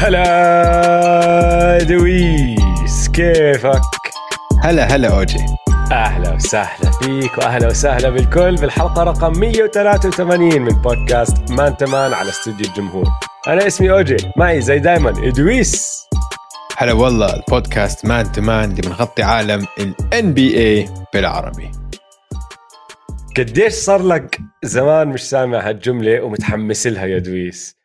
هلا ادويس كيفك؟ هلا هلا أوجي. أهلا وسهلا فيك وأهلا وسهلا بالكل بالحلقة رقم 183 من بودكاست Man to Man على استوديو الجمهور. أنا اسمي أوجي معي زي دايما ادويس هلا والله البودكاست Man to Man اللي بنغطي عالم ال NBA بالعربي. قديش صار لك زمان مش سامع هالجملة ومتحمس لها يا دويس؟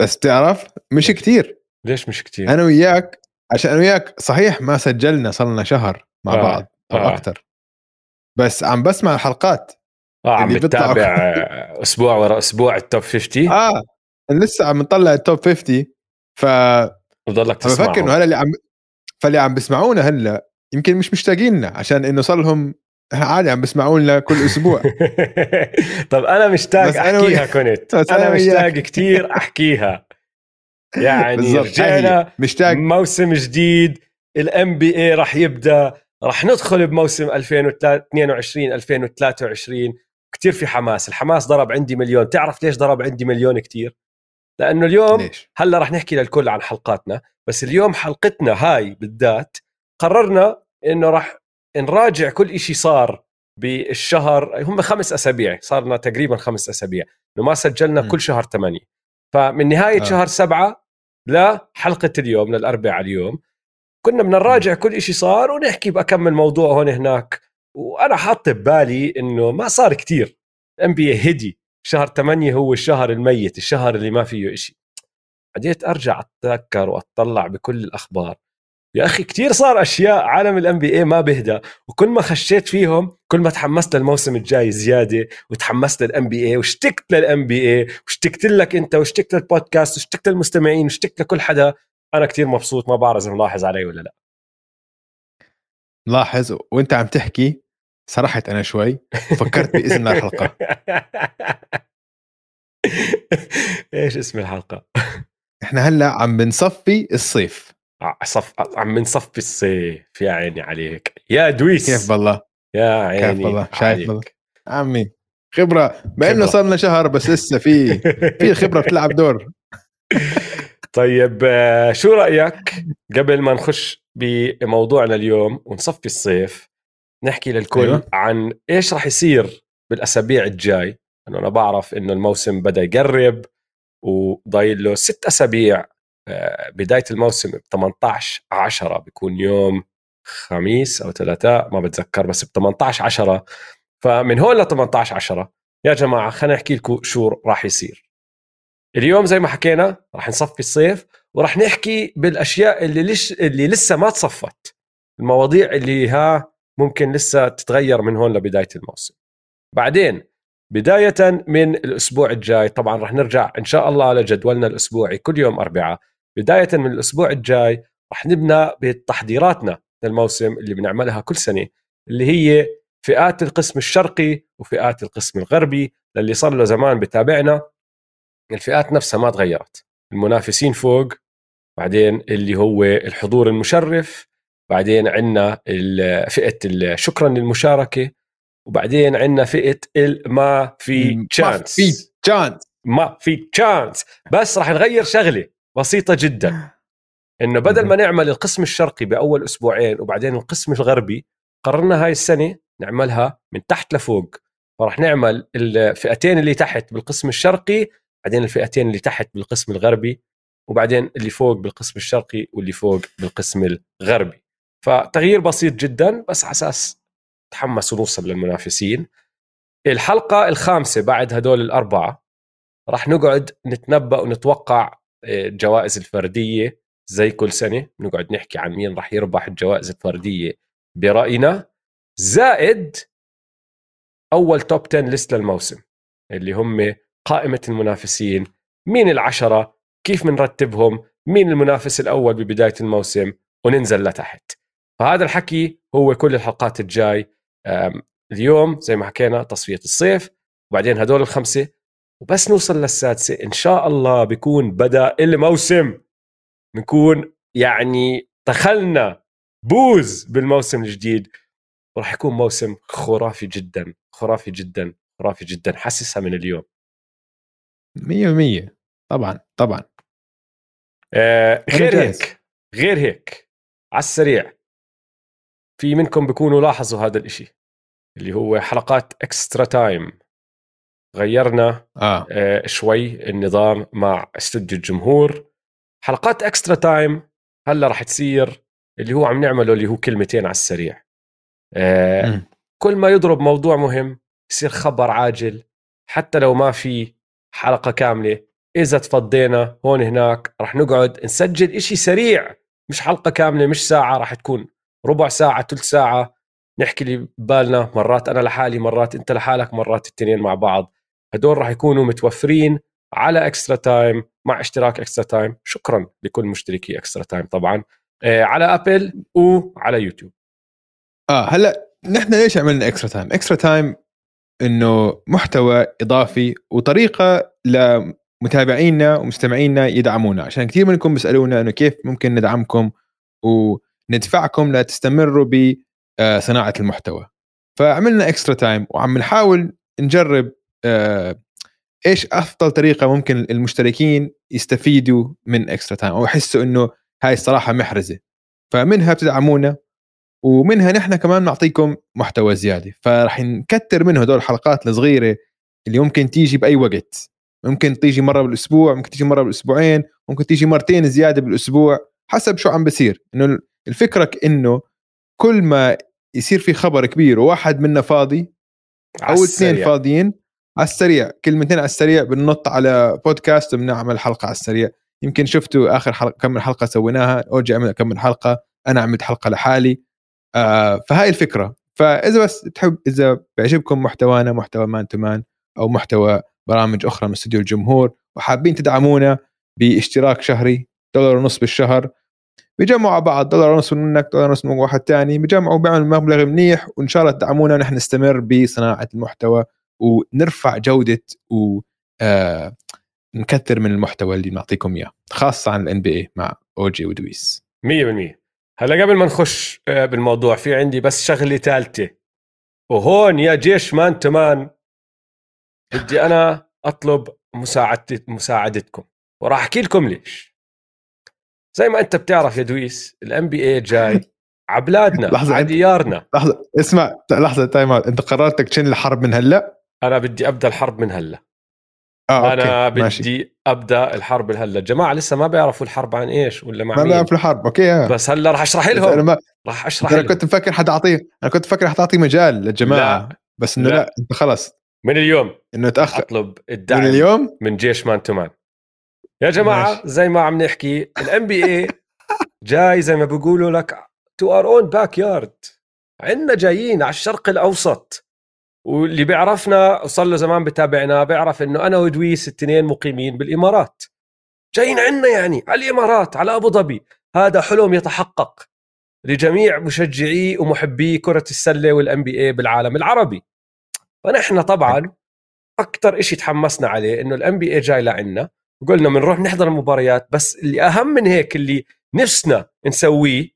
بس تعرف مش كتير. ليش مش كتير؟ أنا وياك عشان أنا وياك صحيح ما سجلنا صار لنا شهر مع آه. بعض أو آه. أكثر بس عم بسمع الحلقات آه عم بتتابع آه، أسبوع ورا أسبوع التوب 50 آه لسه عم نطلع التوب 50 ف وضلك عم بفكر إنه تسمع هلا اللي عم فاللي عم بسمعونا هلأ يمكن مش مشتاقين لنا عشان إنه صار لهم عادي عم بسمعوا لنا كل أسبوع. طب أنا مشتاق أحكيها كنت. أنا مشتاق. كثير أحكيها. يعني رجعنا. مشتاق. موسم جديد. الام بي اي راح يبدأ. راح ندخل بموسم 2022 2023 كثير في حماس. الحماس ضرب عندي مليون. تعرف ليش ضرب عندي مليون كثير لأنه اليوم ليش؟ هلأ رح نحكي للكل عن حلقاتنا. بس اليوم حلقتنا هاي بالذات قررنا إنه رح نراجع كل إشي صار بالشهر هم خمس أسابيع صارنا تقريبا خمس أسابيع إنه ما سجلنا م. كل شهر ثمانية. فمن نهاية آه. شهر سبعة لحلقة اليوم للأربعاء اليوم كنا بدنا نراجع كل إشي صار ونحكي بكمل موضوع هون هناك. وأنا حاط ببالي إنه ما صار كتير. إم بي هدي. شهر 8 هو الشهر الميت الشهر اللي ما فيه إشي. بديت أرجع أتذكر وأطلع بكل الأخبار. يا أخي كتير صار أشياء عالم ال NBA ما بهدى وكل ما خشيت فيهم كل ما تحمست للموسم الجاي زيادة وتحمست لل NBA واشتقت لل NBA واشتقت لك أنت واشتقت للبودكاست واشتقت للمستمعين واشتقت لكل حدا أنا كتير مبسوط ما بعرف إذا ملاحظ علي ولا لا. لاحظ وأنت عم تحكي سرحت أنا شوي فكرت باسم الحلقة. إيش اسم الحلقة؟ إحنا هلأ عم بنصفي الصيف. صف عم نصفي الصيف يا عيني عليك. يا دويس. كيف بالله؟ يا عيني كيف والله شايف. والله عمي خبرة. ما انه. صار لنا شهر بس لسه في في الخبره بتلعب دور. طيب آه، شو رأيك قبل ما نخش بموضوعنا اليوم ونصفي الصيف نحكي للكل أيوة. عن إيش راح يصير بالأسابيع الجاي؟ انه أنا بعرف إنه الموسم بدأ يقرب وضايل له ست أسابيع بداية الموسم ب 18 10 بيكون يوم خميس أو ثلاثاء ما بتذكر بس ب 18 10 فمن هون ل 18 10 يا جماعة خلينا نحكي لكم شو راح يصير. اليوم زي ما حكينا راح نصفي الصيف وراح نحكي بالأشياء اللي لش اللي لسه ما تصفت. المواضيع اللي ها ممكن لسه تتغير من هون لبداية الموسم. بعدين بداية من الأسبوع الجاي طبعا رح نرجع إن شاء الله لجدولنا الأسبوعي كل يوم أربعاء. بداية من الأسبوع الجاي رح نبنى بتحضيراتنا للموسم اللي بنعملها كل سنة اللي هي فئات القسم الشرقي وفئات القسم الغربي للي صار له زمان بتابعنا. الفئات نفسها ما تغيرت المنافسين فوق بعدين اللي هو الحضور المشرف بعدين عندنا ال- شكرا للمشاركة وبعدين عندنا فئة الما في ما chance في chance ما في chance بس راح نغير شغلة. بسيطة جدا. إنه بدل ما نعمل القسم الشرقي بأول أسبوعين وبعدين القسم الغربي قررنا هاي السنة نعملها من تحت لفوق. فراح نعمل الفئتين اللي تحت بالقسم الشرقي بعدين الفئتين اللي تحت بالقسم الغربي وبعدين اللي فوق بالقسم الشرقي واللي فوق بالقسم الغربي. فتغيير بسيط جدا بس على أساس تحمس ونوصل للمنافسين. الحلقة الخامسة بعد هدول الأربعة راح نقعد نتنبأ ونتوقع آه، الجوائز الفردية زي كل سنة نقعد نحكي عن مين راح يربح الجوائز الفردية. برأينا زائد أول توب 10 ليست للموسم اللي هم قائمة المنافسين. مين العشرة؟ كيف بنرتبهم مين المنافس الأول ببداية الموسم؟ وننزل لتحت. فهذا الحكي هو كل الحلقات الجاي. اليوم زي ما حكينا تصفية الصيف وبعدين هدول الخمسة وبس نوصل للسادسة. إن شاء الله بيكون بدأ الموسم بنكون يعني دخلنا بوز بالموسم الجديد. وراح يكون موسم خرافي جدا خرافي جدا خرافي جدا. حسسها من اليوم. 100% طبعا طبعا. آه غير. هيك غير هيك على السريع في منكم بيكونوا لاحظوا هذا الإشي اللي هو حلقات extra time غيرنا آه. آه، شوي النظام مع استوديو الجمهور. حلقات extra time هلا راح تصير اللي هو عم نعمله اللي هو كلمتين على السريع. آه،. كل ما يضرب موضوع مهم يصير خبر عاجل حتى لو ما في حلقة كاملة. إذا تفضينا هون هناك رح نقعد نسجل إشي سريع مش حلقة كاملة مش ساعة رح تكون ربع ساعة ثلث ساعة. نحكي اللي ببالنا مرات أنا لحالي مرات أنت لحالك مرات التنين مع بعض. هدول رح يكونوا متوفرين على extra time مع اشتراك extra time شكرا لكل مشتركي extra time طبعا. آه، على ابل وعلى يوتيوب آه هلأ نحن ليش عملنا extra time؟ extra time إنه محتوى إضافي وطريقة لمتابعينا ومستمعينا يدعمونا. عشان كثير منكم بيسألونا إنه كيف ممكن ندعمكم وندفعكم لتستمروا بصناعه المحتوى. فعملنا اكسترا تايم وعم نحاول نجرب آه، إيش أفضل طريقة ممكن المشتركين يستفيدوا من extra time أو يحسوا إنه هاي الصراحة محرزة. فمنها بتدعمونا ومنها نحن كمان نعطيكم محتوى زيادة. فراح نكتر منه هدول الحلقات الصغيرة اللي ممكن تيجي بأي وقت. ممكن تيجي مرة بالأسبوع ممكن تيجي مرة بالأسبوعين ممكن تيجي مرتين زيادة بالأسبوع حسب شو عم بصير. إنه الفكرة إنه كل ما يصير في خبر كبير وواحد منا فاضي أو اثنين. فاضيين على السريع كلمتين على السريع بننط على بودكاست وبنعمل حلقة على السريع يمكن شفتوا آخر حلقة كم من حلقة سويناها أوجي عمل كم من حلقة أنا عملت حلقة لحالي. آه فهاي الفكرة. فإذا بس تحب إذا بيعجبكم محتوانا محتوى Man to Man أو محتوى برامج أخرى من استوديو الجمهور وحابين تدعمونا باشتراك شهري دولار ونص بالشهر بيجمعوا بعض دولار ونص منك دولار ونص من واحد تاني بيجمعوا بيعمل مبلغ منيح وإن شاء الله تدعمونا ونحن نستمر بصناعة المحتوى. ونرفع جودة و آه نكثر من المحتوى اللي نعطيكم إياه خاصة عن ال NBA مع اوجي ودويس 100% هلا قبل ما نخش آه، بالموضوع في عندي بس شغلة ثالثة. وهون يا جيش Man to Man بدي أنا أطلب مساعدت مساعدتكم. وراح أحكي لكم ليش. زي ما أنت بتعرف يا دويس ال NBA جاي على بلادنا لحظة، على ديارنا لحظة اسمع لحظة time أنت قررت تكشن الحرب من هلأ؟ أنا بدي أبدأ الحرب من هلأ آه أنا أوكي. ماشي. بدي أبدأ الحرب هلا الجماعه لسه ما بيعرفوا الحرب عن إيش ولا مع ما مين بيعرف الحرب أوكي آه. بس هلأ راح أشرح أنا لهم ما راح أشرح أنا كنت مفكر حتعطيه أنا كنت مفكر حتعطي مجال للجماعة لا. بس إنه لا. لا. أنت خلص من اليوم إنه تأخر أطلب من الدعم اليوم من جيش Man to Man يا جماعة ماشي. زي ما عم نحكي ال NBA جاي زي ما بيقولوا لك to our own backyard عندنا جايين على الشرق الأوسط واللي بيعرفنا وصار له زمان بتابعنا بيعرف إنه أنا ودويس التنين مقيمين بالإمارات. جايين عندنا يعني على الإمارات على أبو ظبي. هذا حلم يتحقق لجميع مشجعي ومحبي كرة السلة وال NBA بالعالم العربي. فنحن طبعا أكثر شيء تحمسنا عليه إنه ال NBA جاي لعنا. وقلنا بنروح نحضر المباريات بس اللي أهم من هيك اللي نفسنا نسويه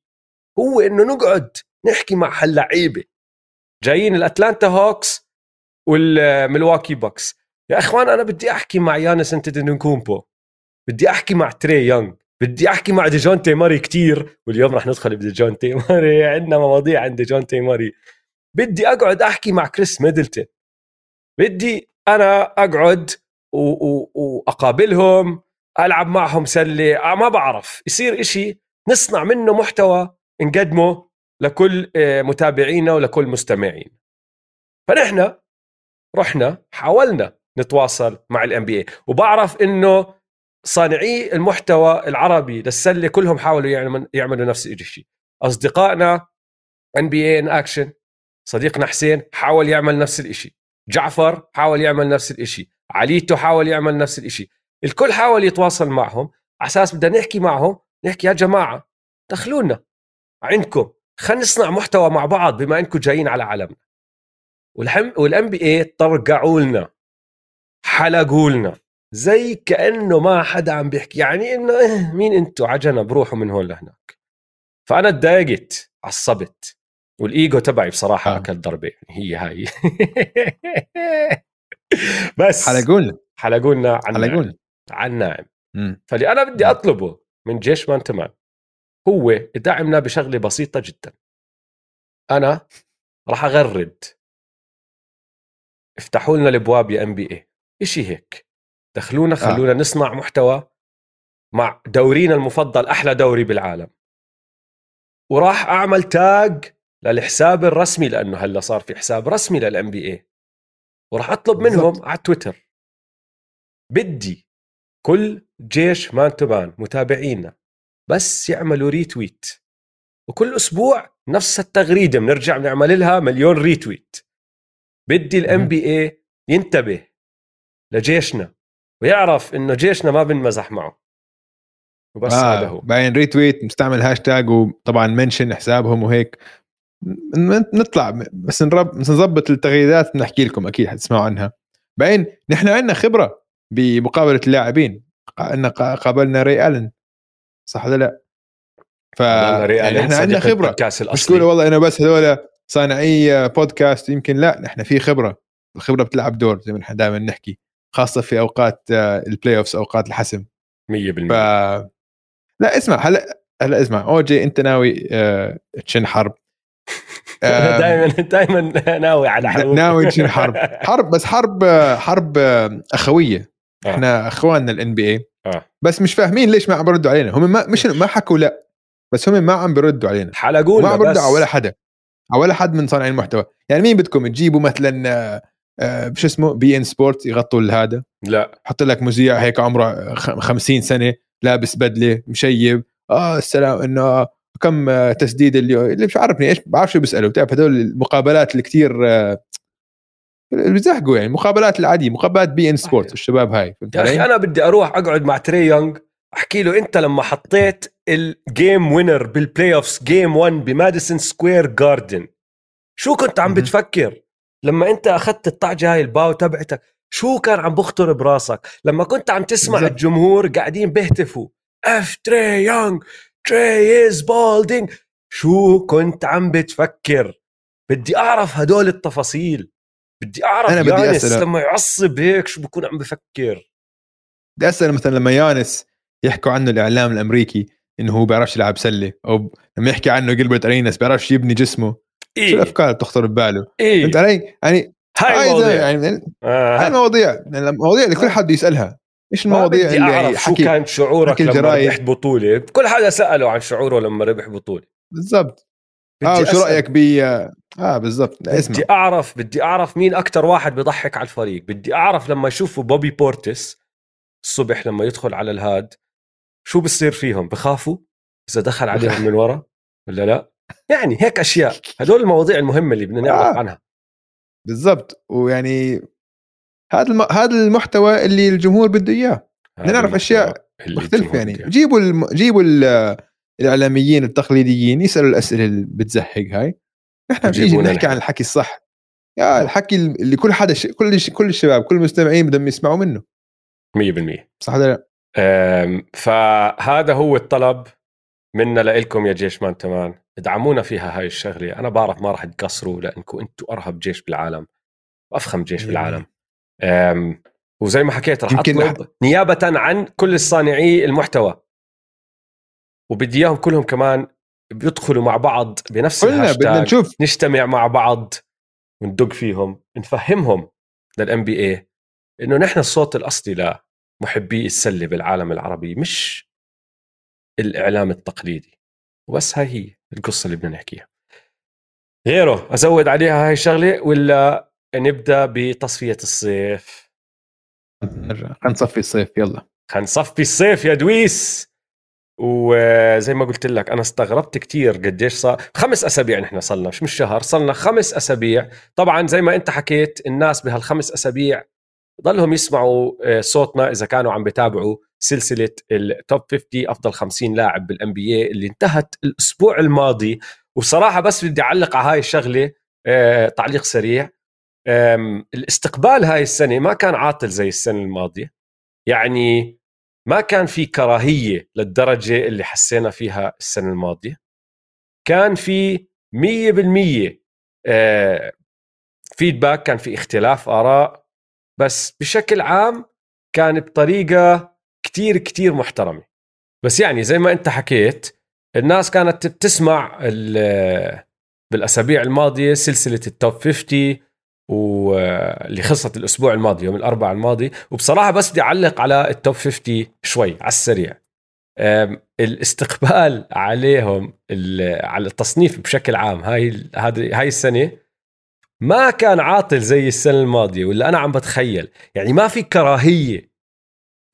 هو إنه نقعد نحكي مع هاللعيبة. جايين الأتلانتا هوكس والملواكي باكس. يا إخوان أنا بدي أحكي مع يانس انتيتوكومبو. بدي أحكي مع تراي يونغ. بدي أحكي مع ديجونتي ماري كتير. واليوم رح ندخل بديجونتي ماري عندنا مواضيع عند ديجونتي ماري بدي أقعد أحكي مع كريس ميدلتون. بدي أنا أقعد و- و- وأقابلهم ألعب معهم سلة. آه، ما بعرف. يصير إشي نصنع منه محتوى نقدمه لكل آه، متابعينا ولكل مستمعين. فنحن رحنا حاولنا نتواصل مع ال NBA وبعرف إنه صانعي المحتوى العربي للسلة كلهم حاولوا يعملوا يعملوا نفس الشيء أصدقائنا NBA Action صديقنا حسين حاول يعمل نفس الشيء جعفر حاول يعمل نفس الشيء عليتو حاول يعمل نفس الشيء الكل حاول يتواصل معهم. على أساس بدنا نحكي معهم نحكي يا جماعة دخلونا عندكم خلينا نصنع محتوى مع بعض بما إنكم جايين على عالمنا. وال وال NBA طرقعوا لنا حلقوا لنا زي كأنه ما حدا عم بيحكي يعني إنه إيه مين أنتوا؟ عجنا بروحوا من هون لهناك. فأنا تضايقت عصبت والإيجو تبعي بصراحة آه. أكل ضربة هي هاي. بس حلقونا حلقوا لنا عن حلقونا عن ناعم. فاللي أنا بدي. أطلبه من جيش Man to Man هو يدعمنا بشغلة بسيطة جدا. أنا راح أغرد افتحوا لنا الأبواب يا NBA شيء هيك. دخلونا خلونا آه. نصنع محتوى مع دورينا المفضل أحلى دوري بالعالم. وراح أعمل tag للحساب الرسمي لأنه هلأ صار في حساب رسمي لل NBA وراح أطلب منهم على تويتر. بدي كل جيش Man to Man متابعينا بس يعملوا retweet وكل أسبوع نفس التغريدة بنرجع بنعمل لها مليون retweet بدي ال NBA ينتبه لجيشنا ويعرف إنه جيشنا ما بنمزح معه. وبس آه هذا هو. باين retweet مستعمل هاشتاج وطبعا منشن حسابهم وهيك. نطلع بس نرب بس نظبط التغريدات نحكي لكم أكيد حتسمعوا عنها. بعدين نحن عندنا خبرة بمقابلة اللاعبين. عندنا قابلنا ري ألن. صح ولا لا؟ ف يعني إحنا عندنا خبرة. مش والله أنا بس هذول صانعي بودكاست يمكن لا نحن في خبرة. الخبرة بتلعب دور زي ما نحن دائما نحكي خاصة في أوقات ال playoffs أوقات الحسم. 100% ف... لا اسمع هلا هلا اسمع. اوجي أنت ناوي أه... تشن حرب؟ دائما دائما ناوي على حروب. ناوي تشن حرب. حرب بس حرب حرب أخوية. آه. إحنا أخواننا ال NBA بس مش فاهمين ليش ما عم بردوا علينا. هم ما مش ما حكوا لا بس هم ما عم بردوا علينا. حلقونا ما عم بردوا على ولا حدا. على ولا حد من صانعين المحتوى. يعني مين بدكم تجيبوا مثلا آه شو اسمه؟ بي إن سبورت يغطوا هذا لا. حط لك مذيع هيك عمره 50 سنة لابس بدلة مشيب. آه السلام إنه كم تسديد اللي اللي مش عارفني إيش بعرف شو بيسألوا. بتعرف هدول المقابلات اللي كثير آه، بيزهقوا يعني. المقابلات العادية مقابلات بي إن سبورت الشباب هاي يا أخي أنا بدي أروح أقعد مع تري يونغ. أحكي له أنت لما حطيت ال game winner بال playoffs game 1 بماديسون سكوير جاردن شو كنت عم بتفكر؟ لما أنت أخذت الطعجة هاي ال bow تبعتك شو كان عم بخطر براسك؟ لما كنت عم تسمع بالزبط. الجمهور قاعدين بيهتفوا F Trae Young Trae is balding شو كنت عم بتفكر؟ بدي أعرف هدول التفاصيل بدي أعرف أنا بدي يانس أسأل. لما يعصب هيك شو بكون عم بفكر؟ بدي اسال مثلا لما يانس يحكوا عنه الإعلام الأمريكي إنه هو بيعرفش يلعب سلة أو لما يحكي عنه جيلبرت أرينس بيعرفش يبني جسمه. إيه؟ شو الأفكار اللي بتخطر بباله؟ إيه؟ فهمت علي؟ يعني هاي المواضيع. يعني آه. هاي المواضيع المواضيع اللي كل حد يسألها. إيش المواضيع اللي أعرف شو كان شعورك لما ربحت بطولة. كل حدا سأله عن شعوره لما ربح بطولة. بالضبط. آه وشو رأيك ب آه بالضبط. اسمع بدي أعرف بدي أعرف مين أكثر واحد بضحك على الفريق. بدي أعرف لما يشوفوا بوبي بورتس الصبح لما يدخل على الهاد شو بصير فيهم؟ بخافوا؟ إذا دخل عليهم من ورا؟ ولا لا؟ يعني هيك أشياء. هدول المواضيع المهمة اللي بدنا نعرف آه. عنها. بالضبط. ويعني هذا الم... هذا المحتوى اللي الجمهور بده إياه. بدنا نعرف أشياء مختلفة يعني. جيبوا الم... جيبوا ال... الإعلاميين التقليديين يسألوا الأسئلة اللي بتزهق هاي. نحن بنيجي نحكي عن الحكي الصح. يا آه. الحكي اللي كل حدا ش... كل ش... كل الشباب كل المستمعين بدهم يسمعوا منه. 100% صح ولا لا؟ فهذا هو الطلب منا لكم يا جيش مان تمان ادعمونا فيها هاي الشغلة. أنا بعرف ما راح تقصروا لأنكم أنتم أرهب جيش بالعالم وأفخم جيش بالعالم. وزي ما حكيت راح أطلب نيابة عن كل الصانعي المحتوى. وبدي إياهم كلهم كمان بيدخلوا مع بعض بنفس بدنا نشوف. نجتمع مع بعض وندق فيهم نفهمهم للام بي اي إنه نحن الصوت الأصلي لمحبي السلة بالعالم العربي مش الإعلام التقليدي. وبس هاي هي القصة اللي بدنا نحكيها. غيره أزود عليها هاي الشغلة ولا نبدأ بتصفية الصيف؟ نرجع خلينا نصفي الصيف يلا. خلينا نصفي الصيف يا دويس. وزي ما قلت لك أنا استغربت كتير قديش صار. خمس أسابيع نحن صلنا مش مش شهر صلنا خمس أسابيع. طبعا زي ما أنت حكيت الناس بهالخمس أسابيع ضلهم يسمعوا آه، صوتنا إذا كانوا عم بتابعوا سلسلة ال top 50 أفضل 50 لاعب بال NBA اللي انتهت الأسبوع الماضي. وبصراحه بس بدي أعلق على هاي الشغلة آه، تعليق سريع. الاستقبال هاي السنة ما كان عاطل زي السنة الماضية. يعني ما كان في كراهية للدرجة اللي حسينا فيها السنة الماضية. كان في 100% feedback آه، كان في اختلاف آراء. بس بشكل عام كان بطريقة كتير كتير محترمة. بس يعني زي ما انت حكيت الناس كانت بتسمع بالأسابيع الماضية سلسلة ال top 50 واللي خلصت الأسبوع الماضي يوم الأربعاء الماضي. وبصراحة بس بدي أعلق على ال top 50 شوي على السريع. الاستقبال عليهم على التصنيف بشكل عام هاي هذه هاي السنة ما كان عاطل زي السنة الماضية ولا أنا عم بتخيل. يعني ما في كراهية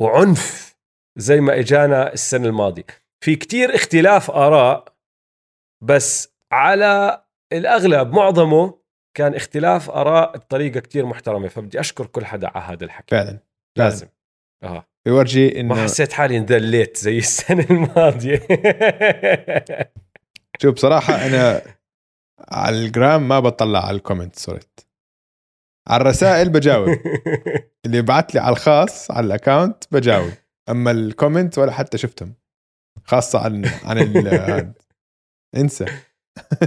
وعنف زي ما إجانا السنة الماضية. في كتير اختلاف آراء بس على الأغلب معظمه كان اختلاف آراء بطريقة كتير محترمة. فبدي أشكر كل حدا على هذا الحكي. فعلا لازم. آه بيورجي إنه ما حسيت حالي انذليت زي السنة الماضية. شوف بصراحة أنا على الجرام ما بطلع على ال comment صرت على الرسائل بجاوب. اللي بعت لي على الخاص على ال account بجاوب. أما ال comment ولا حتى شفتهم خاصة عن عن إنسى.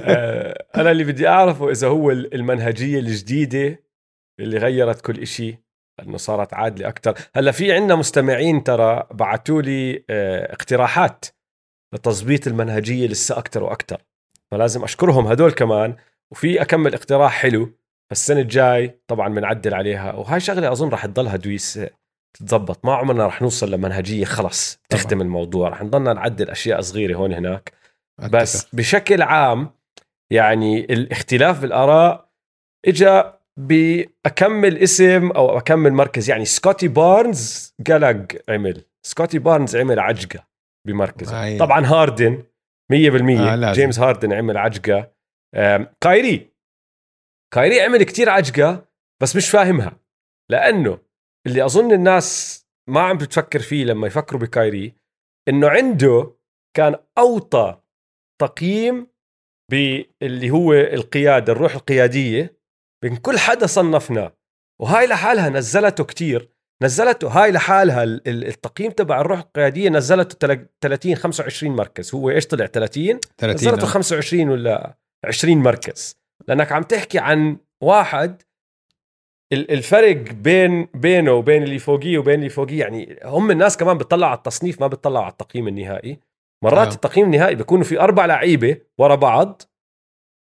آه، أنا اللي بدي أعرفه إذا هو المنهجية الجديدة اللي غيرت كل شيء إنه صارت عادلة أكثر هلأ في عندنا مستمعين ترى بعثوا لي آه، اقتراحات لتظبيط المنهجية لسه أكثر وأكثر فلازم أشكرهم هدول كمان وفي أكمل اقتراح حلو السنة الجاي طبعا بنعدل عليها وهاي شغلة أظن راح تضلها دويس تتظبط ما عمرنا راح نوصل لمنهجية خلص تختم الموضوع راح نضلنا نعدل أشياء صغيرة هون هناك. بس بشكل عام يعني الاختلاف بالاراء اجى بأكم اسم أو أكم مركز يعني سكوتي بارنز قلق عمل سكوتي بارنز عمل عجقة بمركزه. طبعا هاردن 100% آه جيمس هاردن عمل عجقة. كايري. كايري عمل كتير عجقة بس مش فاهمها. لأنه اللي أظن الناس ما عم بتفكر فيه لما يفكروا بكايري إنه عنده كان أوطى تقييم باللي هو القيادة الروح القيادية. بين كل حدا صنفناه وهاي لحالها نزلته كتير. نزلته هاي لحالها التقييم تبع الروح القيادية نزلته 30 25 مركز هو إيش طلع 30 30 نزلته 25 نعم. ولا 20 مركز لأنك عم تحكي عن واحد الفرق بين بينه وبين اللي فوقيه وبين اللي فوقيه يعني هم الناس كمان بتطلعوا على التصنيف ما بتطلعوا على التقييم النهائي مرات آه. التقييم النهائي بيكونوا في أربع لعيبة ورا بعض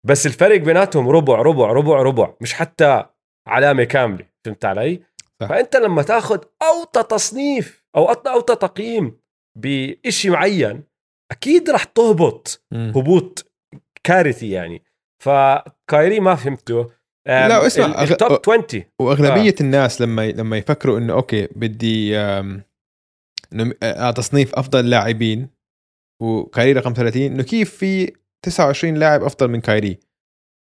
بس الفرق بيناتهم ربع ربع ربع ربع مش حتى علامة كاملة فهمت علي؟ فأنت لما تاخذ أوطى تصنيف أو أوطى تقييم بشيء معين أكيد رح تهبط. هبوط كارثي يعني. فكايري ما فهمته. لا اسمع ال top 20 وأغلبية آه. الناس لما لما يفكروا إنه أوكي بدي إنه تصنيف أفضل لاعبين وكايري رقم 30 إنه كيف في 29 لاعب أفضل من كايري؟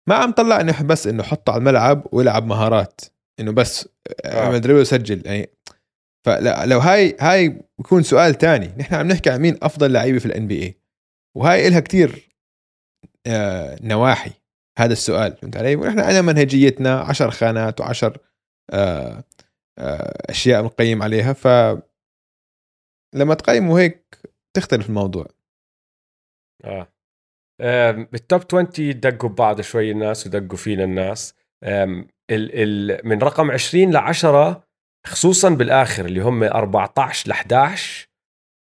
ما عم طلع إنه بس إنه حطه على الملعب ويلعب مهارات. إنه بس أعمل dribble وسجل يعني فلا لو هاي هاي بيكون سؤال تاني. نحن عم نحكي عن مين أفضل لعيبة في ال NBA وهاي إلها كتير آه نواحي هذا السؤال فهمت علي؟ ونحن عندنا منهجيتنا 10 خانات و10 آه آه أشياء بنقيم عليها. ف لما تقيموا هيك تختلف الموضوع. آه. بالتوب 20 دقوا ببعض شوي الناس ودقوا فينا الناس. ال ال من رقم 20 ل 10 خصوصا بالآخر اللي هم 14 ل 11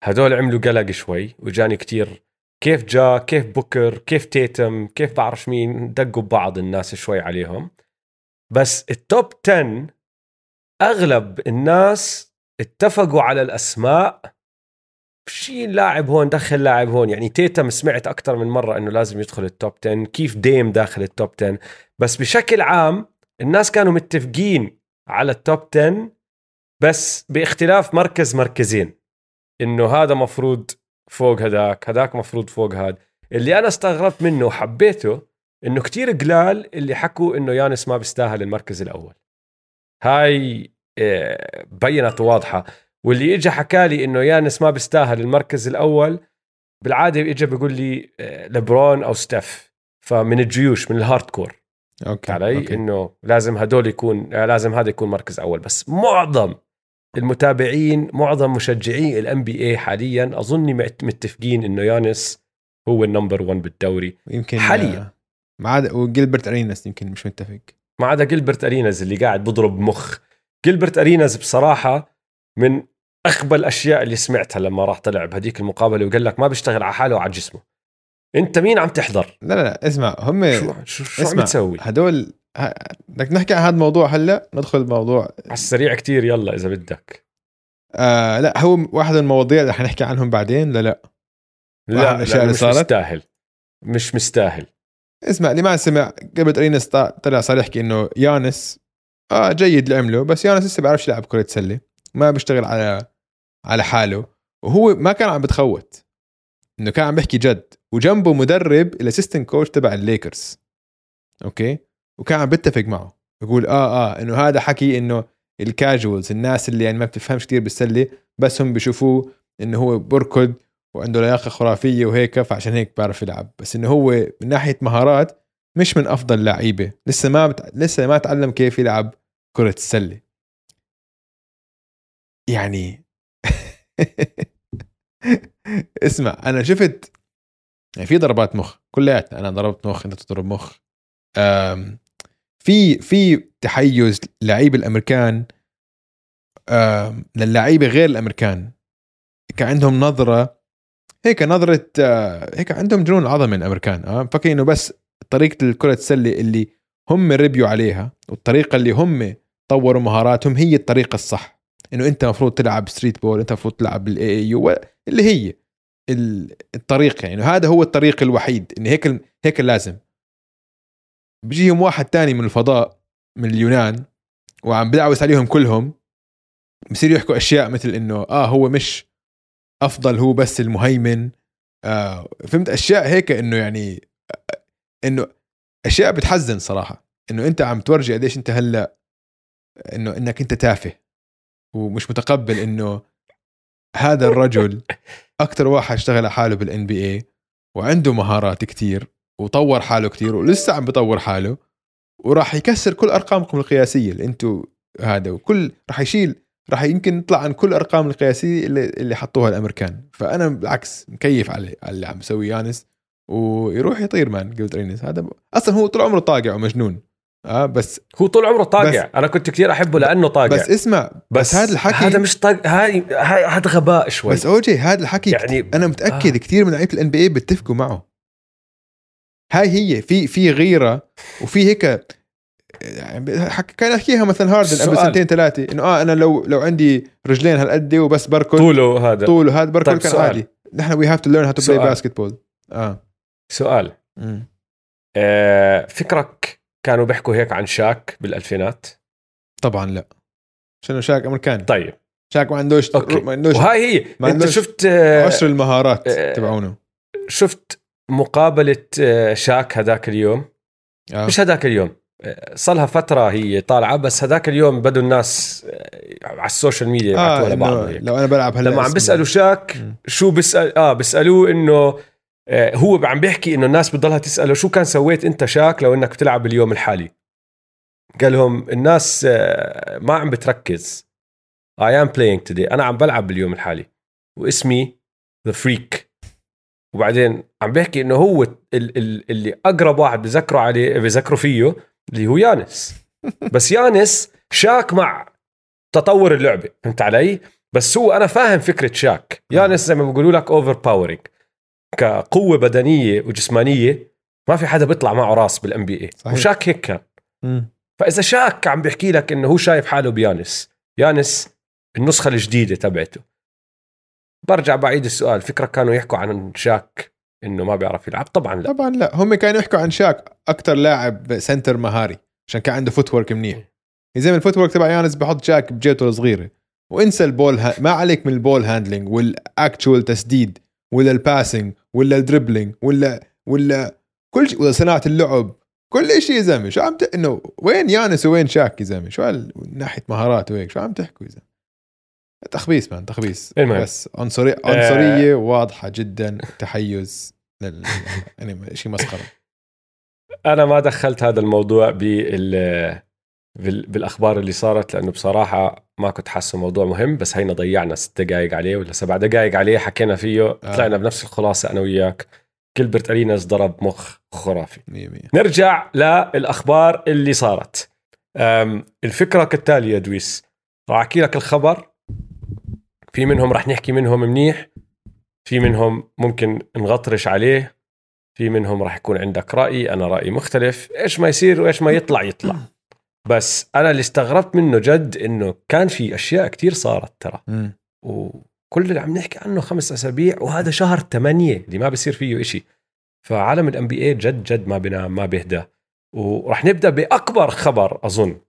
هدول عملوا قلق شوي وجاني كتير كيف جا كيف بوكر كيف تيتم كيف بعرف مين دقوا ببعض الناس شوي عليهم. بس ال top 10 أغلب الناس اتفقوا على الأسماء. شيل لاعب هون دخل لاعب هون. يعني ديم سمعت أكثر من مرة إنه لازم يدخل ال top 10 كيف ديم داخل ال top 10 بس بشكل عام الناس كانوا متفقين على ال top 10 بس باختلاف مركز مركزين إنه هذا مفروض فوق هداك هداك مفروض فوق هذا اللي أنا استغربت منه وحبيته إنه كتير قلال اللي حكوا إنه يانس ما بيستاهل المركز الأول. هاي آه، بينت واضحة. واللي اجى حكى لي إنه يانس ما بيستاهل المركز الأول بالعادة اجى بيقول لي آه، لبرون أو ستيف فمن الجيوش من ال hardcore أوكي علي أوكي. إنه لازم هدول يكون لازم هذا يكون مركز أول. بس معظم المتابعين معظم مشجعي ال NBA حاليا أظني متفقين إنه يانس هو ال number 1 بالدوري يمكن حاليا. آه، ما عدا جيلبرت اريناس يمكن مش متفق. ما عدا جيلبرت اريناز اللي قاعد بضرب مخ. جيلبرت اريناز بصراحة من اغبى الأشياء اللي سمعتها لما راح طلع بهديك المقابلة وقال لك ما بيشتغل على حاله وعلى جسمه. انت مين عم تحضر؟ لا لا لا اسمع هم شو شو, شو عم اسمع تسوي؟ هدول بدك نحكي عن هذا الموضوع هلا؟ ندخل بموضوع على السريع كتير يلا إذا بدك. آه لا هو واحد من المواضيع اللي حنحكي عنهم بعدين لا لا. لا لا مش صارت؟ مستاهل. مش مستاهل. اسمع اللي ما سمع قبل ارينس طا- طلع صار يحكي إنه يانس آه جيد اللي عمله بس يانس لسه بيعرفش يلعب كرة سلة ما بيشتغل على على حاله. وهو ما كان عم بتخوت إنه كان عم بيحكي جد. وجنبه مدرب ال assistant coach تبع الليكرز. okay؟ وكان عم بيتفق معه. يقول آه آه إنه هذا حكي إنه الكاجوالز الناس اللي يعني ما بتفهمش كثير بالسلة بس هم بيشوفوه إنه هو بركض وعنده لياقة خرافية وهيك فعشان هيك بيعرف يلعب. بس إنه هو من ناحية مهارات مش من أفضل لعيبه لسه ما بت... لسه ما تعلم كيف يلعب كرة السلة. يعني اسمع أنا شفت يعني في ضربات مخ كلياتنا أنا ضربت مخ أنت تضرب مخ. في في تحيز لعيب الأمريكان للعيبه غير الأمريكان. كان عندهم نظرة هيك نظرة هيك عندهم جنون عظمة الأمريكان آه مفكرين إنه بس طريقة الكرة السلة اللي هم ربيوا عليها والطريقة اللي هم طوروا مهاراتهم هي الطريقة الصح. إنه أنت المفروض تلعب street ball أنت المفروض تلعب بال AAU اللي هي. ال- الطريقة يعني. هذا هو الطريق الوحيد. إن هيك هيك لازم. بيجيهم واحد تاني من الفضاء من اليونان وعم بدعوس عليهم كلهم بصيروا يحكوا أشياء مثل إنه آه هو مش أفضل هو بس المهيمن. آه فهمت؟ أشياء هيك إنه يعني إنه أشياء بتحزن صراحة. إنه أنت عم تورجي قديش أنت هلأ إنه إنك أنت تافه ومش متقبل إنه هذا الرجل أكثر واحد اشتغل على حاله بالان بي اي وعنده مهارات كتير وطور حاله كتير ولسه عم بطور حاله وراح يكسر كل أرقامكم القياسية اللي أنتم هذا وكل راح يشيل راح يمكن يطلع عن كل الأرقام القياسية اللي, اللي حطوها الأمريكان فأنا بالعكس مكيف على اللي عم يسوي يانس ويروح يطير مان رينيس هذا. أصلا هو طول عمره طاقع ومجنون آه بس هو طول عمره طاقع. أنا كنت كثير أحبه لأنه طاقع. بس اسمع بس, بس هذا الحكي هذا مش طاق هاي هاي- هذا غباء شوي. بس أوجي هذا الحكي يعني- أنا متأكد آه. كثير من لعيبة ال NBA بيتفقوا معه. هاي هي في في غيرة وفي هيك يعني كان يحكيها مثلا هاردن قبل. سنتين ثلاثة إنه آه أنا لو لو عندي رجلين هالقد وبس بركض. طوله هذا. طول وهذا بركض طيب كان سؤال. عادي. نحن we have to learn how to play. basketball آه. سؤال. آه فكرك كانوا بيحكوا هيك عن شاك بالألفينات؟ طبعا لا. عشان شاك أمريكاني؟ طيب. شاك ما عندوش okay. ما عندوش وهاي هي. ما إنت عندوش شفت آه عشر المهارات آه، تبعونه. شفت مقابلة آه شاك هذاك اليوم؟ آه. مش هذاك اليوم. آه، صار لها فترة هي طالعة بس هذاك اليوم بدوا الناس على ال social media آه لبعض. لو أنا بلعب هلا لما عم بيسألوا شاك. شو بيسأل؟ آه بيسألوه إنه هو عم بيحكي إنه الناس بتضلها تسأله شو كان سويت أنت شاك لو إنك بتلعب اليوم الحالي؟ قال لهم الناس آه، ما عم بتركز. I am playing today. أنا عم بلعب باليوم الحالي. واسمي the freak وبعدين عم بيحكي إنه هو ال- ال- اللي أقرب واحد بذكروا عليه بذكروا فيه اللي هو يانس. بس يانس شاك مع تطور اللعبة. فهمت علي؟ بس هو أنا فاهم فكرة شاك. يانس زي ما بيقولوا لك overpowering كقوة بدنية وجسمانية ما في حدا بيطلع معه راس بال NBA. وشاك هيك كان. مم. فإذا شاك عم بيحكي لك إنه هو شايف حاله بيانس يانس النسخة الجديدة تبعته. برجع بعيد السؤال فكرك كانوا يحكوا عن شاك إنه ما بيعرف يلعب؟ طبعا لا. طبعا لا. هم كانوا يحكوا عن شاك أكثر لاعب center مهاري عشان كان عنده footwork منيح. زي ما ال footwork تبع يانس بحط شاك بجيته الصغيرة. وانسى ال ball ha... ما عليك من ال ball handling وال actual تسديد ولا ال passing ولا ال dribbling ولا ولا كل شيء ولا صناعة اللعب. كل شيء يا زلمة شو عم ت... إنه وين يانس وين شاك يا زلمة؟ شو هال... من ناحية مهارات وهيك شو عم تحكوا يا زلمة؟ تخبيص man تخبيص. المهم. بس عنصرية عنصريه واضحة جدا تحيز لل... يعني شيء مسخرة. أنا ما دخلت هذا الموضوع بال- بالأخبار اللي صارت لأنه بصراحة ما كنت حاسه موضوع مهم بس هينا ضيعنا ست دقائق عليه ولا سبع دقائق عليه حكينا فيه آه. طلعنا بنفس الخلاصة أنا وياك. كلبرت اريناس ضرب مخ خرافي. 100 100 نرجع للأخبار اللي صارت. الفكرة كالتالي يا دويس. راح أحكي لك الخبر. في منهم رح نحكي منهم منيح. في منهم ممكن نغطرش عليه. في منهم راح يكون عندك رأي أنا رايي مختلف. إيش ما يصير وإيش ما يطلع يطلع. بس أنا اللي استغربت منه جد إنه كان في أشياء كتير صارت ترى. مم. وكل اللي عم نحكي عنه خمس أسابيع وهذا شهر ثمانية اللي ما بصير فيه إشي. فعالم الام بي اي جد جد ما بنام ما بيهدى. وراح نبدأ بأكبر خبر أظن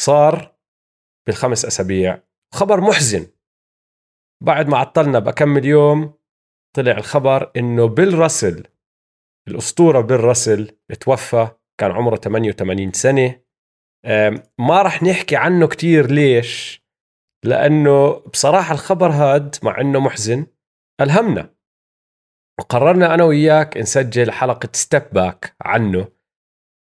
صار بالخمس أسابيع. خبر محزن. بعد ما عطلنا بكمل يوم طلع الخبر إنه بيل راسل الأسطورة بيل راسل توفى كان عمره 88 سنة. ما رح نحكي عنه كتير ليش لأنه بصراحة الخبر هاد مع إنه محزن ألهمنا. وقررنا أنا وياك نسجل حلقة Step Back عنه.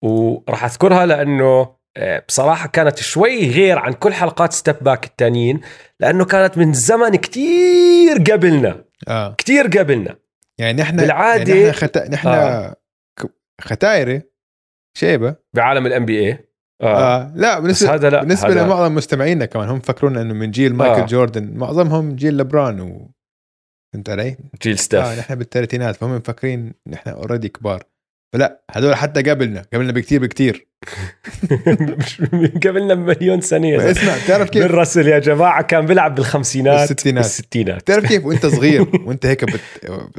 وراح أذكرها لأنه آه، بصراحة كانت شوي غير عن كل حلقات Step Back التانيين لأنه كانت من زمن كتير قبلنا. آه. كتير قبلنا. يعني نحن بالعادة- يعني نحن, خت... نحن آه. ختايرة شيبة. بعالم ال NBA آه. آه. لا بالنسبة هذا لا بالنسبة هذا لمعظم مستمعينا كمان هم فكرونا إنه من جيل مايكل آه. آه. جوردن معظمهم جيل لبران و فهمت علي؟ جيل ستيف آه نحن بالثلاثينات فهم مفكرين نحن already كبار فلا هذول حتى قبلنا قبلنا بكتير مش قبلنا بمليون سنه. اسمع بتعرف كيف بيل راسل يا جماعة كان بيلعب بالخمسينات بالستينات. بالستينات بتعرف كيف وأنت صغير وأنت هيك بت...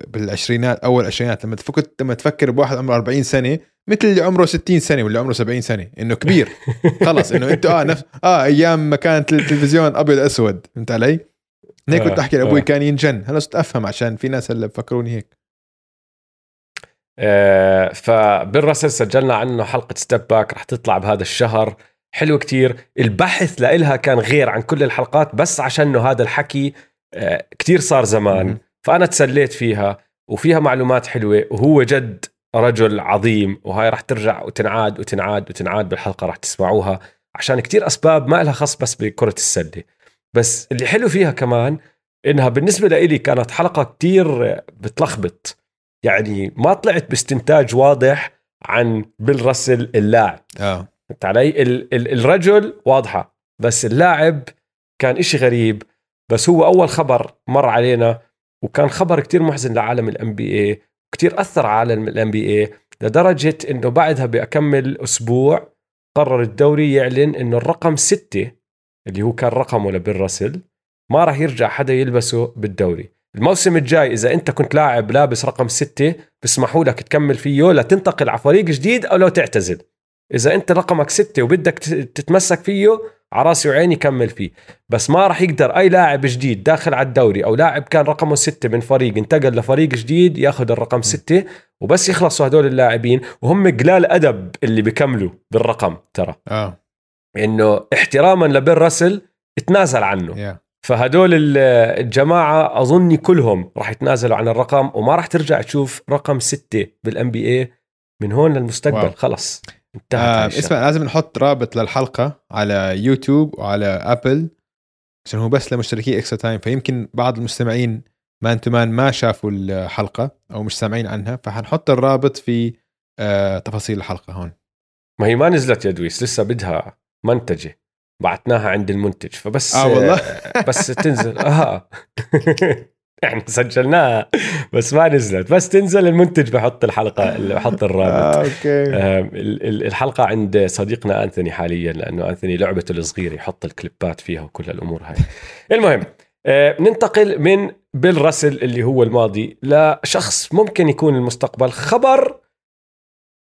بالعشرينات أول عشرينات لما تفكر لما تفكر بواحد عمره 40 سنة مثل اللي عمره 60 سنة واللي عمره 70 سنة إنه كبير خلص إنه انت آه نفس آه أيام ما كانت التلفزيون أبيض اسود فهمت علي؟ هيك كنت آه، أحكي لأبوي آه. كان ينجن هلا صرت أفهم عشان في ناس هلأ بفكروني هيك آه، فبيل راسل سجلنا عنه حلقة Step Back رح تطلع بهذا الشهر حلو كتير البحث لإلها كان غير عن كل الحلقات بس عشان إنه هذا الحكي آه، كتير صار زمان. فأنا تسليت فيها وفيها معلومات حلوة وهو جد رجل عظيم وهاي رح ترجع وتنعاد وتنعاد وتنعاد بالحلقة رح تسمعوها عشان كتير أسباب ما لها خص بس بكرة السله بس اللي حلو فيها كمان إنها بالنسبة لإلي كانت حلقة كتير بتلخبط. يعني ما طلعت باستنتاج واضح عن بيل راسل اللاعب. آه. فهمت علي؟ ال- ال- الرجل واضحة بس اللاعب كان إشي غريب. بس هو أول خبر مر علينا وكان خبر كتير محزن لعالم ال NBA كتير أثر على ال NBA لدرجة إنه بعدها بأكمل أسبوع قرر الدوري يعلن إنه الرقم ستة اللي هو كان رقمه لبيل راسل ما راح يرجع حدا يلبسه بالدوري. الموسم الجاي إذا أنت كنت لاعب لابس رقم ستة بسمحوا لك تكمل فيه لتنتقل على فريق جديد أو لو تعتزل. إذا أنت رقمك ستة وبدك تتمسك فيه على رأسي وعيني كمل فيه. بس ما راح يقدر أي لاعب جديد داخل على الدوري أو لاعب كان رقمه ستة من فريق انتقل لفريق جديد ياخذ الرقم ستة وبس يخلصوا هدول اللاعبين. وهم قلال أدب اللي بيكملوا بالرقم ترى. آه. إنه احتراما لبيل راسل تنازل عنه. يا فهدول ال- الجماعة أظني كلهم راح يتنازلوا عن الرقم وما راح ترجع تشوف رقم ستة بالان بي اي من هون للمستقبل. واو. خلص. انتهت آه. اسمع لازم نحط رابط للحلقة على يوتيوب وعلى Apple عشان هو بس لمشتركي Extra Time فيمكن بعض المستمعين Man to Man ما شافوا الحلقة أو مش سامعين عنها فحنحط الرابط في آه تفاصيل الحلقة هون. ما هي ما نزلت يا دويس لسه بدها منتجة. بعتناها عند المنتج فبس آه والله. بس تنزل. آه. إحنا سجلناها بس ما نزلت. بس تنزل المنتج بحط الحلقة اللي بحط الرابط. آه أوكي. آم، ال- ال- الحلقة عند صديقنا أنثوني حاليا لأنه أنثوني لعبته الصغيرة يحط الكليبات فيها وكل الأمور هاي. المهم آه، ننتقل من بيل راسل اللي هو الماضي لشخص ممكن يكون المستقبل. خبر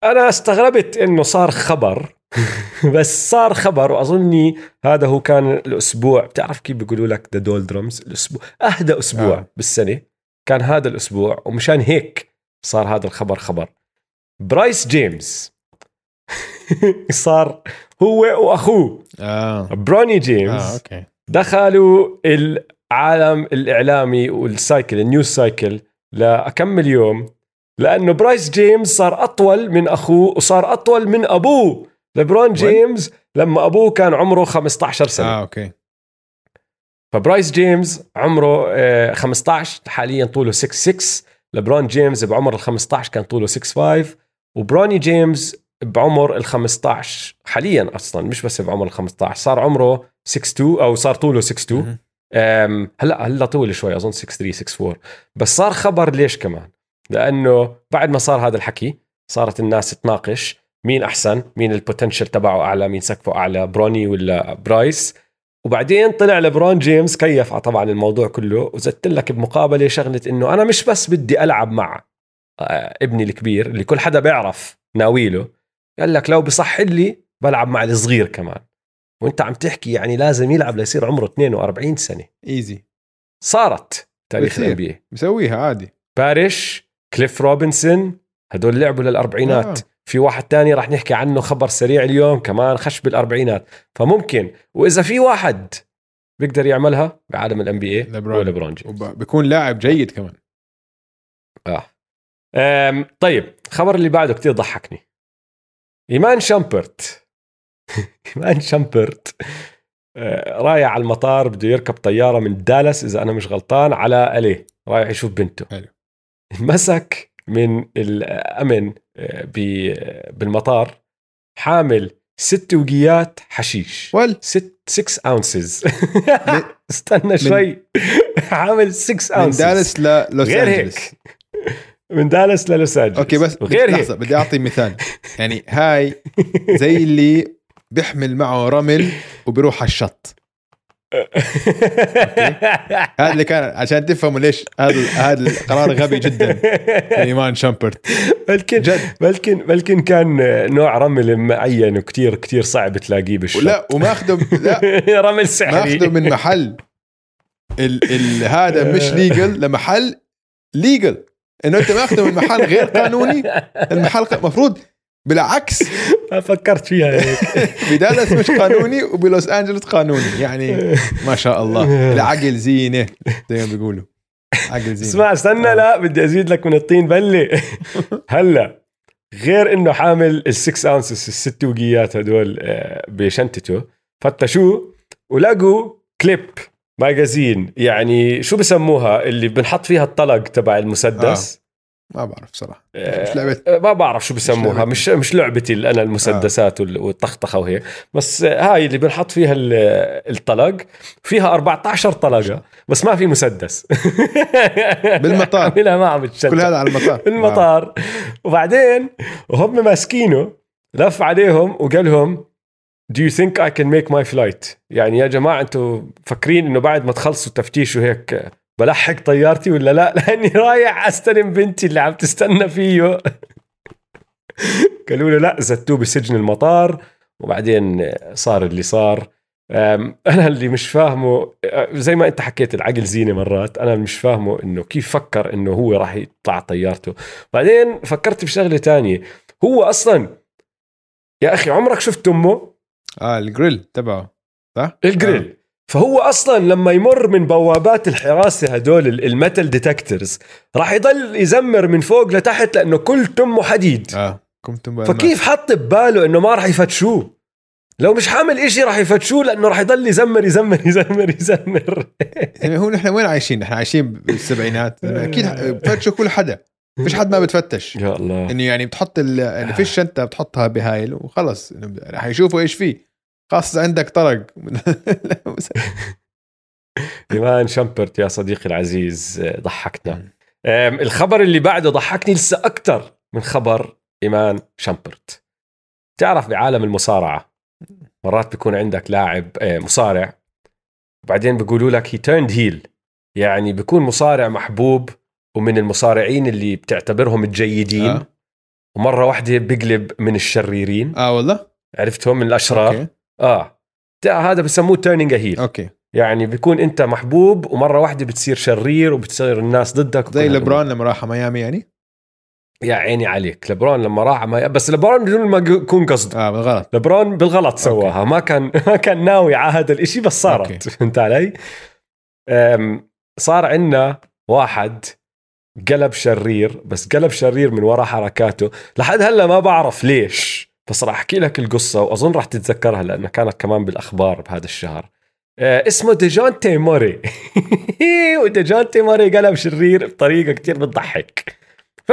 أنا استغربت إنه صار خبر بس صار خبر وأظني هذا هو كان الأسبوع. بتعرف كيف بيقولوا لك the doldrums الأسبوع. أهدى أسبوع آه. بالسنة. كان هذا الأسبوع ومشان هيك صار هذا الخبر خبر. برايس جيمس صار هو وأخوه. آه. بروني آه جيمس أوكي. دخلوا العالم الإعلامي وال cycle ال news cycle لاكمل يوم لأنه برايس جيمس صار أطول من أخوه وصار أطول من أبوه. لبرون جيمس لما أبوه كان عمره 15 سنة. آه أوكي. فبرايس جيمس عمره آه، 15 حاليا طوله 6 6 لبرون جيمس بعمر ال 15 كان طوله 6 5 وبروني جيمس بعمر ال 15 حاليا أصلا مش بس بعمر ال 15 صار عمره 6 2 أو صار طوله 6 2 مهم. أم، هلا هلا طول شوي أظن 6 3 6 4 بس صار خبر ليش كمان؟ لأنه بعد ما صار هذا الحكي صارت الناس تناقش مين أحسن مين ال potential تبعه أعلى مين سقفه أعلى بروني ولا برايس؟ وبعدين طلع لبرون جيمس كيف على طبعا الموضوع كله وزدت لك بمقابلة شغلة إنه أنا مش بس بدي ألعب مع آه، ابني الكبير اللي كل حدا بيعرف ناويله قال لك لو بصح لي بلعب مع الصغير كمان. وأنت عم تحكي يعني لازم يلعب ليصير عمره 42 سنة. easy صارت تاريخ بتصير. ال NBA مسويها عادي. باريش كليف روبنسون هدول لعبوا للأربعينات. آه. في واحد تاني راح نحكي عنه خبر سريع اليوم كمان خش بالأربعينات. فممكن وإذا في واحد بيقدر يعملها بعالم ال NBA ليبرون. جيمس. وبكون لاعب جيد كمان. آه. أم طيب الخبر اللي بعده كتير ضحكني. إيمان شامبرت. إيمان شامبرت آه، رايح على المطار بده يركب طيارة من دالاس إذا أنا مش غلطان على LA رايح يشوف بنته. حلو. مسك من الامن آه، بالمطار حامل ست وقيات حشيش. ول ست 6 ounces استنى شوي. حامل 6 من ounces دالاس للوس غير أنجلس. هيك من دالاس للوس أنجلس. أوكي بس غير هيك. لحظه بدي أعطي مثال. يعني هاي زي اللي بيحمل معه رمل وبيروح على الشط. هذا اللي كان عشان تفهموا ليش هذا هذا القرار غبي جدا إيمان شامبرت. بلكن جد. بلكن بلكن كان نوع رمل معين وكتير كتير صعب تلاقيه بالشط لا وماخذه لا. رمل سحري. ماخذه من محل. ال ال هذا مش ليجل لمحل ليجل إنه أنت ماخذه من محل غير قانوني. المحل المفروض بالعكس. ما فكرت فيها هيك. بدالاس مش قانوني وبلوس أنجلوس قانوني يعني ما شاء الله. العقل زينة زي ما بيقولوا. عقل زينة. اسمع استنى لا بدي أزيد لك من الطين بله هلا غير إنه حامل ال6 ounces الست وقيات هدول آه، بشنطته فتشوه ولقوا clip magazine يعني شو بسموها؟ اللي بنحط فيها الطلق تبع المسدس. ما بعرف صراحة. آه، مش لعبه آه، ما بعرف شو بسموها. لعبتي. مش مش لعبتي اللي أنا المسدسات وال- والطخطخة وهيك بس آه، هاي اللي بنحط فيها ال- الطلق فيها 14 طلقة بس ما في مسدس. بالمطار. عاملها معه بالشنطه كل هذا على المطار. المطار. وبعدين وهم ماسكينه لف عليهم وقال لهم Do you think I can make my flight؟ يعني يا جماعة أنتم فاكرين إنه بعد ما تخلصوا تفتيش وهيك بلحق طيارتي ولا لا؟ لأني رايح أستلم بنتي اللي عم تستنى فيه. قالوا له لا زتوه بسجن المطار وبعدين صار اللي صار. أنا اللي مش فاهمه أه، زي ما أنت حكيت العقل زينة مرات أنا مش فاهمه إنه كيف فكر إنه هو راح يطلع طيارته. بعدين فكرت بشغله تانية. هو أصلا يا أخي عمرك شفت تمه؟ آه الجريل تبعه صح؟ الجريل. فهو أصلا لما يمر من بوابات الحراسه هدول ال- ال metal detectors راح يضل يزمر من فوق لتحت لأنه كل تمه حديد. آه كنتم بقى فكيف حط بباله إنه ما راح يفتشوه؟ لو مش حامل إشي راح يفتشوه لأنه راح يضل يزمر يزمر يزمر يزمر. يعني هو نحن وين عايشين؟ نحن عايشين بالسبعينات. أكيد بفتشوا كل حدا. فيش حد ما بتفتش. يا الله. إنه يعني بتحط ال... يعني في الشنطه بتحطها بهايل وخلص. رح يشوفوا إيش فيه. خاصة عندك طرق. إيمان شامبرت يا صديقي العزيز ضحكنا. أم، الخبر اللي بعده ضحكني لسه أكثر من خبر إيمان شامبرت. تعرف بعالم المصارعة مرات بيكون عندك لاعب آه، مصارع وبعدين بيقولوا لك هي turned heel يعني بيكون مصارع محبوب ومن المصارعين اللي بتعتبرهم الجيدين. آه. ومرة واحدة بيقلب من الشريرين. آه والله؟ عرفتهم من الأشرار. okay. تع- هذا بسموه turning heel okay. يعني بيكون أنت محبوب ومرة واحدة بتصير شرير وبتصير الناس ضدك زي. لبران لما راح ميامي يعني؟ يا عيني عليك. لبرون لما راح ما بس لبرون بدون ما يكون قصد. آه بالغلط. لبرون بالغلط سواها. ما كان ما كان ناوي على هذا الإشي بس صارت. okay. فهمت علي؟ صار عندنا واحد قلب شرير بس قلب شرير من وراء حركاته. لحد هلأ ما بعرف ليش. بس راح أحكي لك القصة وأظن راح تتذكرها لأنها كانت كمان بالأخبار بهذا الشهر. آه، اسمه ديجونتي موري وديجونتي موري قلب شرير بطريقة كتير بتضحك. ف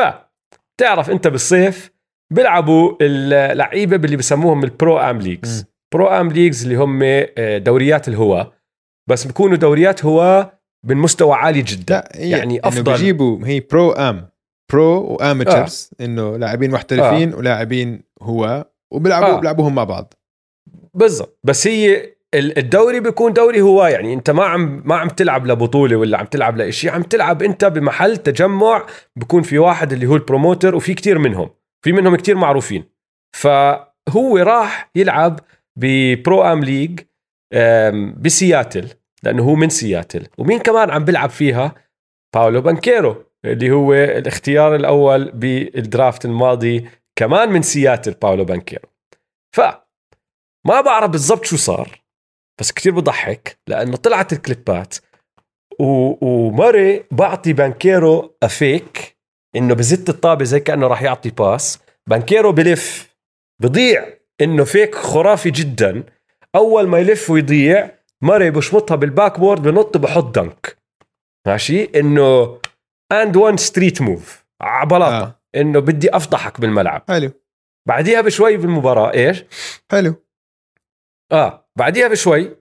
تعرف أنت بالصيف بيلعبوا اللعيبة باللي بسموهم ال pro-am leagues. pro-am leagues اللي هم آه، دوريات الهواة بس بيكونوا دوريات هو من مستوى عالي جدا. هي يعني أفضل. بيجيبوا هي pro-am pro و amateurs آه. إنه لاعبين محترفين ولاعبين هو وبيلعبوا آه. بيلعبوهم مع بعض. بالضبط. بس هي ال- الدوري بيكون دوري هو يعني أنت ما عم ما عم تلعب لبطولة ولا عم تلعب لإشي عم تلعب أنت بمحل تجمع بيكون في واحد اللي هو ال promoter وفي كتير منهم. في منهم كتير معروفين. فهو راح يلعب ب pro-am league بسياتل لأنه هو من سياتل. ومين كمان عم بيلعب فيها؟ باولو بانكيرو اللي هو الاختيار الأول بال draft الماضي كمان من سياتل باولو بانكيرو. ف ما بعرف بالضبط شو صار بس كتير بضحك لأنه طلعت الكليبات و... وموري بعطي بانكيرو a fake إنه بزت الطابة زي كأنه راح يعطي pass. بانكيرو بلف بضيع إنه fake خرافي جدا. أول ما يلف ويضيع موري بشمطها بال backboard بنط بحط dunk ماشي؟ إنه and one street move عبلاطه آه. إنه بدي أفضحك بالملعب. حلو. بعديها بشوي بالمباراة إيش؟ حلو. آه بعديها بشوي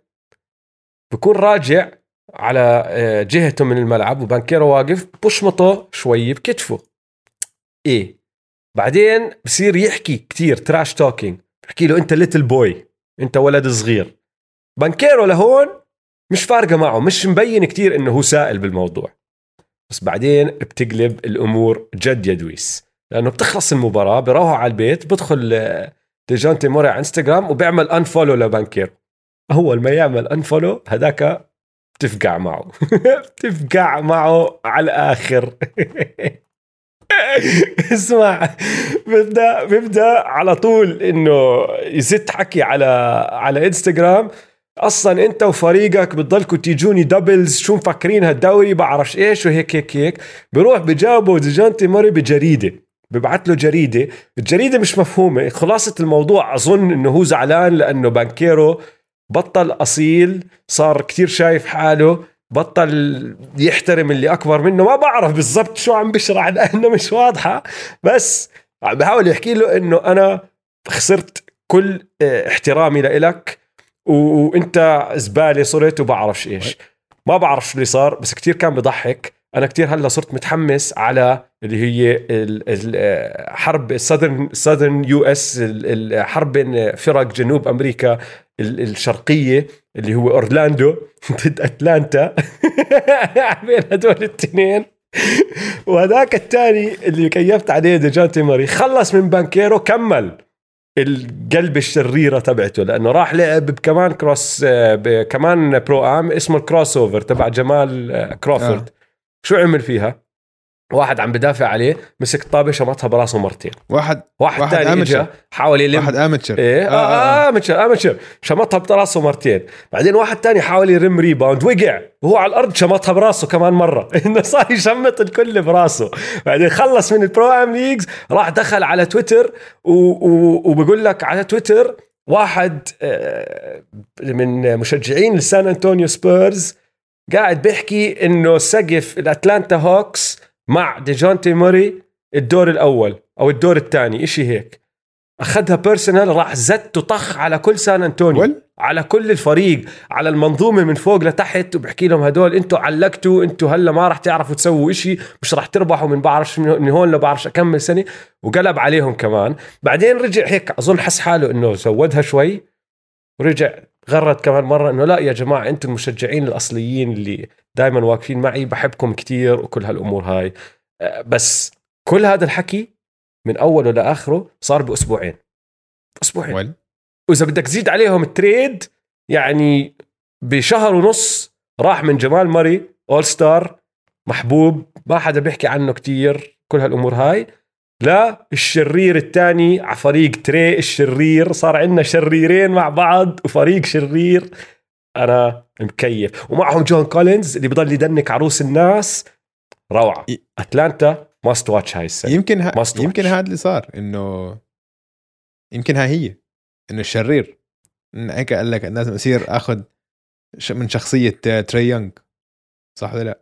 بكون راجع على آه، جهته من الملعب وبانكيرو واقف بشمطه شوي بكتفه. إيه. بعدين بصير يحكي كتير trash talking بحكي له أنت little boy أنت ولد صغير. بانكيرو لهون مش فارقة معه مش مبين كتير إنه هو سائل بالموضوع. بس بعدين بتقلب الأمور جد يا دويس. لأنه بتخلص المباراة بروحوا على البيت بدخل آه، ديجونتي موري على إنستغرام وبيعمل unfollow لبانكيرو اول ما يعمل unfollow هذاك بتفقع معه. بتفقع معه على الآخر. اسمع ببدا ببدا على طول إنه يزت حكي على على إنستغرام. أصلا أنت وفريقك بتضلكوا تيجوني doubles شو مفكرين هالدوري؟ بعرفش إيش وهيك هيك هيك. بروح بجاوبه ديجانتي موري بجريدة. ببعث له جريدة. الجريدة مش مفهومة. خلاصة الموضوع أظن إنه هو زعلان لأنه بانكيرو بطل أصيل صار كتير شايف حاله بطل يحترم اللي أكبر منه. ما بعرف بالضبط شو عم بشرح لأنه مش واضحة. بس عم بحاول يحكي له إنه أنا خسرت كل آه، احترامي لإلك. وانت زبالة صرت وبعرفش إيش. ما بعرف شو اللي صار بس كتير كان بضحك. أنا كتير هلأ صرت متحمس على اللي هي ال- ال- آه، حرب ال southern southern US الحرب بين فرق جنوب أمريكا ال- الشرقية اللي هو أورلاندو ضد أتلانتا بين هدول الاثنين وهذاك الثاني اللي كيفت عليه ديجانتي موري خلص من بانكيرو كمل. القلب الشريرة تبعته لأنه راح لعب بكمان cross كمان pro-am اسمه ال crossover تبع جمال آه، كروفورد آه. شو عمل فيها؟ واحد عم بدافع عليه مسك طابه شمطها براسه مرتين. واحد واحد, واحد ثاني اجى. حاول يلم. واحد amateur إيه آه آه amateur amateur شمطها براسه مرتين. بعدين واحد تاني حاول يلم rebound وقع. وهو على الأرض شمطها براسه كمان مرة. إنه صار يشمط الكل براسه. بعدين خلص من ال Pro-Am leagues راح دخل على تويتر و... و... وبقول لك على تويتر واحد آه، من مشجعين السان أنطونيو سبيرز قاعد بيحكي إنه سقف الأتلانتا هوكس مع ديجونتي موري الدور الأول أو الدور الثاني إشي هيك. أخذها personal راح زت وطخ على كل سان أنطونيو على كل الفريق على المنظومة من فوق لتحت وبحكي لهم هدول أنتوا علقتوا أنتوا هلأ ما راح تعرفوا تسووا إشي مش راح تربحوا من بعرفش من من هون لبعرفش اكمل سنة. وقلب عليهم كمان. بعدين رجع هيك أظن حس حاله إنه زودها شوي ورجع غرد كمان مرة إنه لا يا جماعة أنتم المشجعين الأصليين اللي دائما واقفين معي بحبكم كتير وكل هالأمور هاي. أه، بس كل هذا الحكي من أوله لآخره صار بأسبوعين. أسبوعين. ول وإذا بدك تزيد عليهم ال trade يعني بشهر ونص راح من جمال ماري All-Star محبوب ما حدا بيحكي عنه كتير كل هالأمور هاي. لا الشرير الثاني على فريق تري الشرير صار عندنا شريرين مع بعض وفريق شرير. أنا مكيف. ومعهم جون كولينز اللي بضل ي dunk ع روس الناس. روعة. أتلانتا must watch هاي السنة. يمكن ها Must. يمكن هذا اللي صار إنه يمكن ها هي إنه الشرير إن هيك قال لك لازم أصير آخذ من شخصية تري يونغ. صح ولا لا؟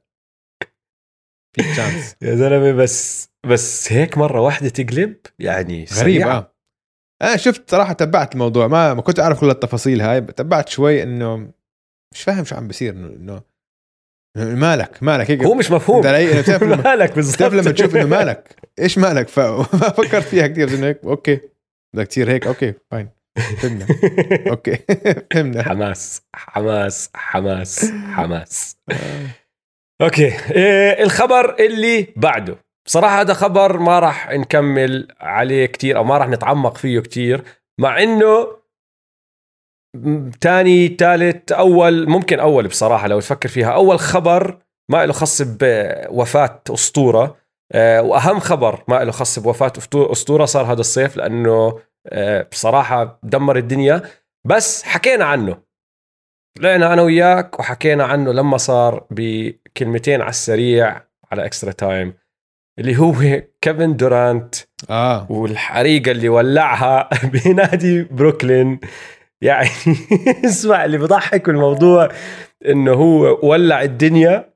في chance يا زلمة بس بس هيك مرة واحدة تقلب يعني غريب سريعة. آه. أنا شفت صراحة تبعت الموضوع ما ما كنت أعرف كل التفاصيل هاي تبعت شوي إنه مش فاهم شو عم بيصير إنه مالك مالك هيك. هو مش مفهوم. بتعرف مالك بالضبط بتعرف لما تشوف إنه مالك. إيش مالك؟ فكرت فيها كثير إنه هيك أوكي. بدك تصير هيك okay fine فهمنا. okay. فهمنا. حماس حماس حماس حماس. okay. إيه الخبر اللي بعده. بصراحة هذا خبر ما راح نكمل عليه كتير أو ما راح نتعمق فيه كتير مع إنه تاني تالت أول ممكن أول بصراحة لو تفكر فيها. أول خبر ما له خص بوفاة أسطورة. آه، وأهم خبر ما له خص بوفاة أسطورة صار هذا الصيف لأنه آه، بصراحة دمر الدنيا. بس حكينا عنه. طلعنا أنا وياك وحكينا عنه لما صار بكلمتين على السريع على Extra Time اللي هو كيفن دورانت آه. والحريقة اللي ولعها بنادي بروكلين. يعني اسمع اللي بضحك الموضوع إنه هو ولع الدنيا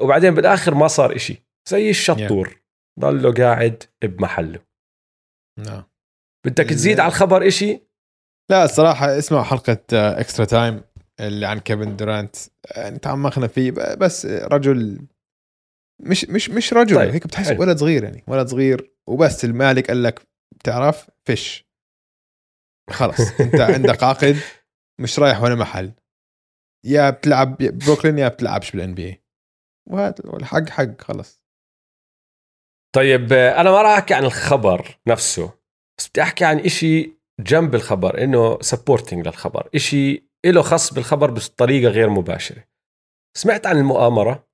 وبعدين بالآخر ما صار إشي. زي الشطور. ضله قاعد بمحله. نعم. بدك ال- تزيد على الخبر إشي؟ لا الصراحة اسمعوا حلقة Extra Time اللي عن كيفن دورانت يعني تعمقنا فيه بس رجل مش مش مش رجل طيب،. هيك بتحس حلو. ولد صغير يعني ولد صغير وبس المالك قال لك بتعرف فش خلص انت عندك عقد مش رايح ولا محل يا بتلعب بروكلين يا بتلعبش بال NBA وهذا الحق حق خلص طيب آه، أنا ما راح أحكي عن الخبر نفسه بس بدي أحكي عن إشي جنب الخبر إنه سبورتنج للخبر إشي له خص بالخبر بطريقة غير مباشرة. سمعت عن المؤامرة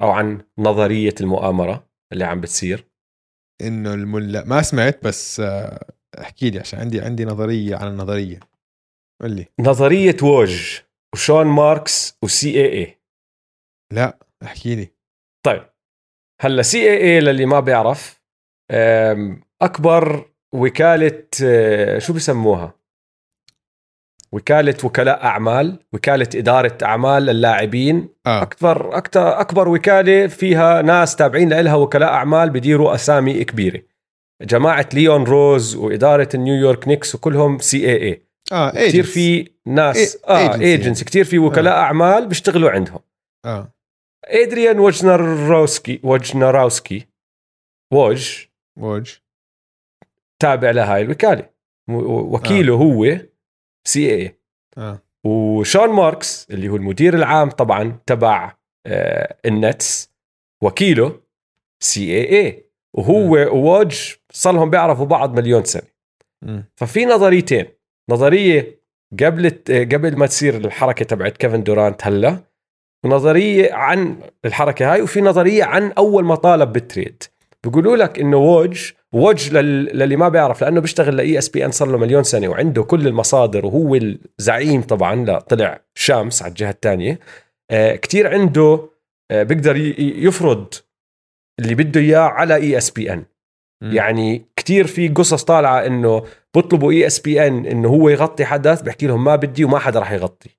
أو عن نظرية المؤامرة اللي عم بتصير؟ إنه الملا ما سمعت بس آه، احكي لي عشان عندي عندي نظرية عن النظرية. قول لي. نظرية ووج وشون ماركس و CAA لا احكي لي. طيب هلأ CAA للي ما بيعرف أكبر وكالة أه، شو بسموها؟ وكالة وكلاء أعمال وكالة إدارة أعمال للاعبين آه. اكبر أكثر أكبر وكالة فيها ناس تابعين لها وكلاء أعمال بديروا أسامي كبيرة. جماعة ليون روز وإدارة نيويورك نيكس وكلهم CAA آه كثير. في ناس آه agents كثير في وكلاء أعمال بيشتغلوا عندهم. آه. ادريان وجناروسكي وجناراوسكي ووج ووج تابع لهاي الوكالة. وكيله هو CAA آه. وشون ماركس اللي هو المدير العام طبعا تبع آه، النتس وكيله CAA وهو ووج صار لهم بيعرفوا بعض مليون سنة. مم. ففي نظريتين. نظرية قبل قبل ما تصير الحركة تبعت كيفن دورانت هلا ونظرية عن الحركة هاي وفي نظرية عن أول ما طالب بال trade. بيقولوا لك إنه ووج ووج لل- للي ما بيعرف لأنه بيشتغل ل ESPN صار له مليون سنة وعنده كل المصادر وهو الزعيم طبعا لا طلع شامس على الجهة الثانية آه كتير عنده آه بيقدر يفرض اللي بده إياه على ESPN. يعني كتير في قصص طالعة إنه بيطلبوا ESPN إنه هو يغطي حدث بحكي لهم ما بدي وما حدا راح يغطي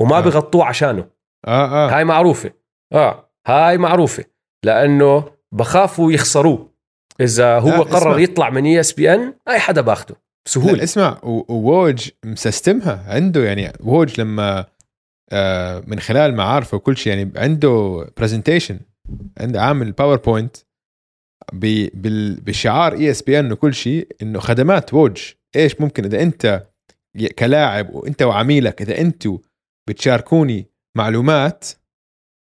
وما آه. آه. بغطوه عشانه آه آه هاي معروفة آه هاي معروفة لأنه بخافوا يخسروه إذا هو قرر اسمع. يطلع من ESPN أي حدا باخده بسهولة اسمع ووج م system ها عنده يعني ووج لما آه من خلال معارفه وكل شيء يعني عنده presentation عنده عامل PowerPoint بشعار ESPN وكل شيء إنه خدمات ووج إيش ممكن إذا أنت كلاعب وأنت وعميلك إذا أنتوا بتشاركوني معلومات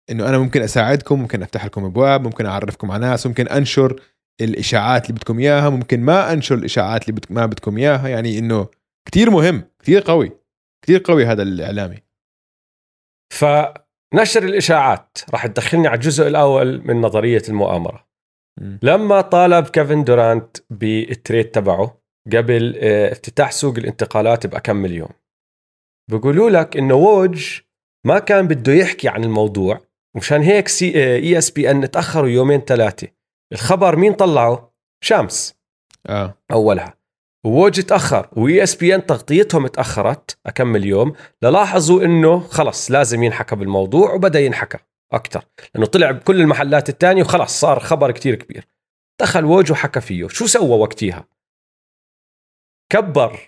إنه أنا ممكن أساعدكم ممكن أفتح لكم أبواب ممكن أعرفكم على ناس ممكن أنشر الإشاعات اللي بدكم إياها ممكن ما أنشر الإشاعات اللي بدك ما بدكم إياها يعني إنه كتير مهم كتير قوي كتير قوي هذا الإعلامي. فنشر الإشاعات راح تدخلني على الجزء الأول من نظرية المؤامرة. مم. لما طالب كيفن دورانت بال trade تبعه قبل آه، افتتاح سوق الانتقالات بأكم من يوم بيقولوا لك إنه ووج ما كان بده يحكي عن الموضوع مشان هيك سي إي إس بي إن تأخروا يومين ثلاثة. الخبر مين طلعه؟ شامس. آه. أولها. ووج تأخر. و ESPN تغطيتهم تأخرت. أكمل يوم. للاحظوا إنه خلص لازم ينحكى بالموضوع وبدأ ينحكى أكثر لأنه طلع بكل المحلات الثانية وخلص صار خبر كتير كبير. دخل ووج وحكى فيه. شو سوى وقتها؟ كبر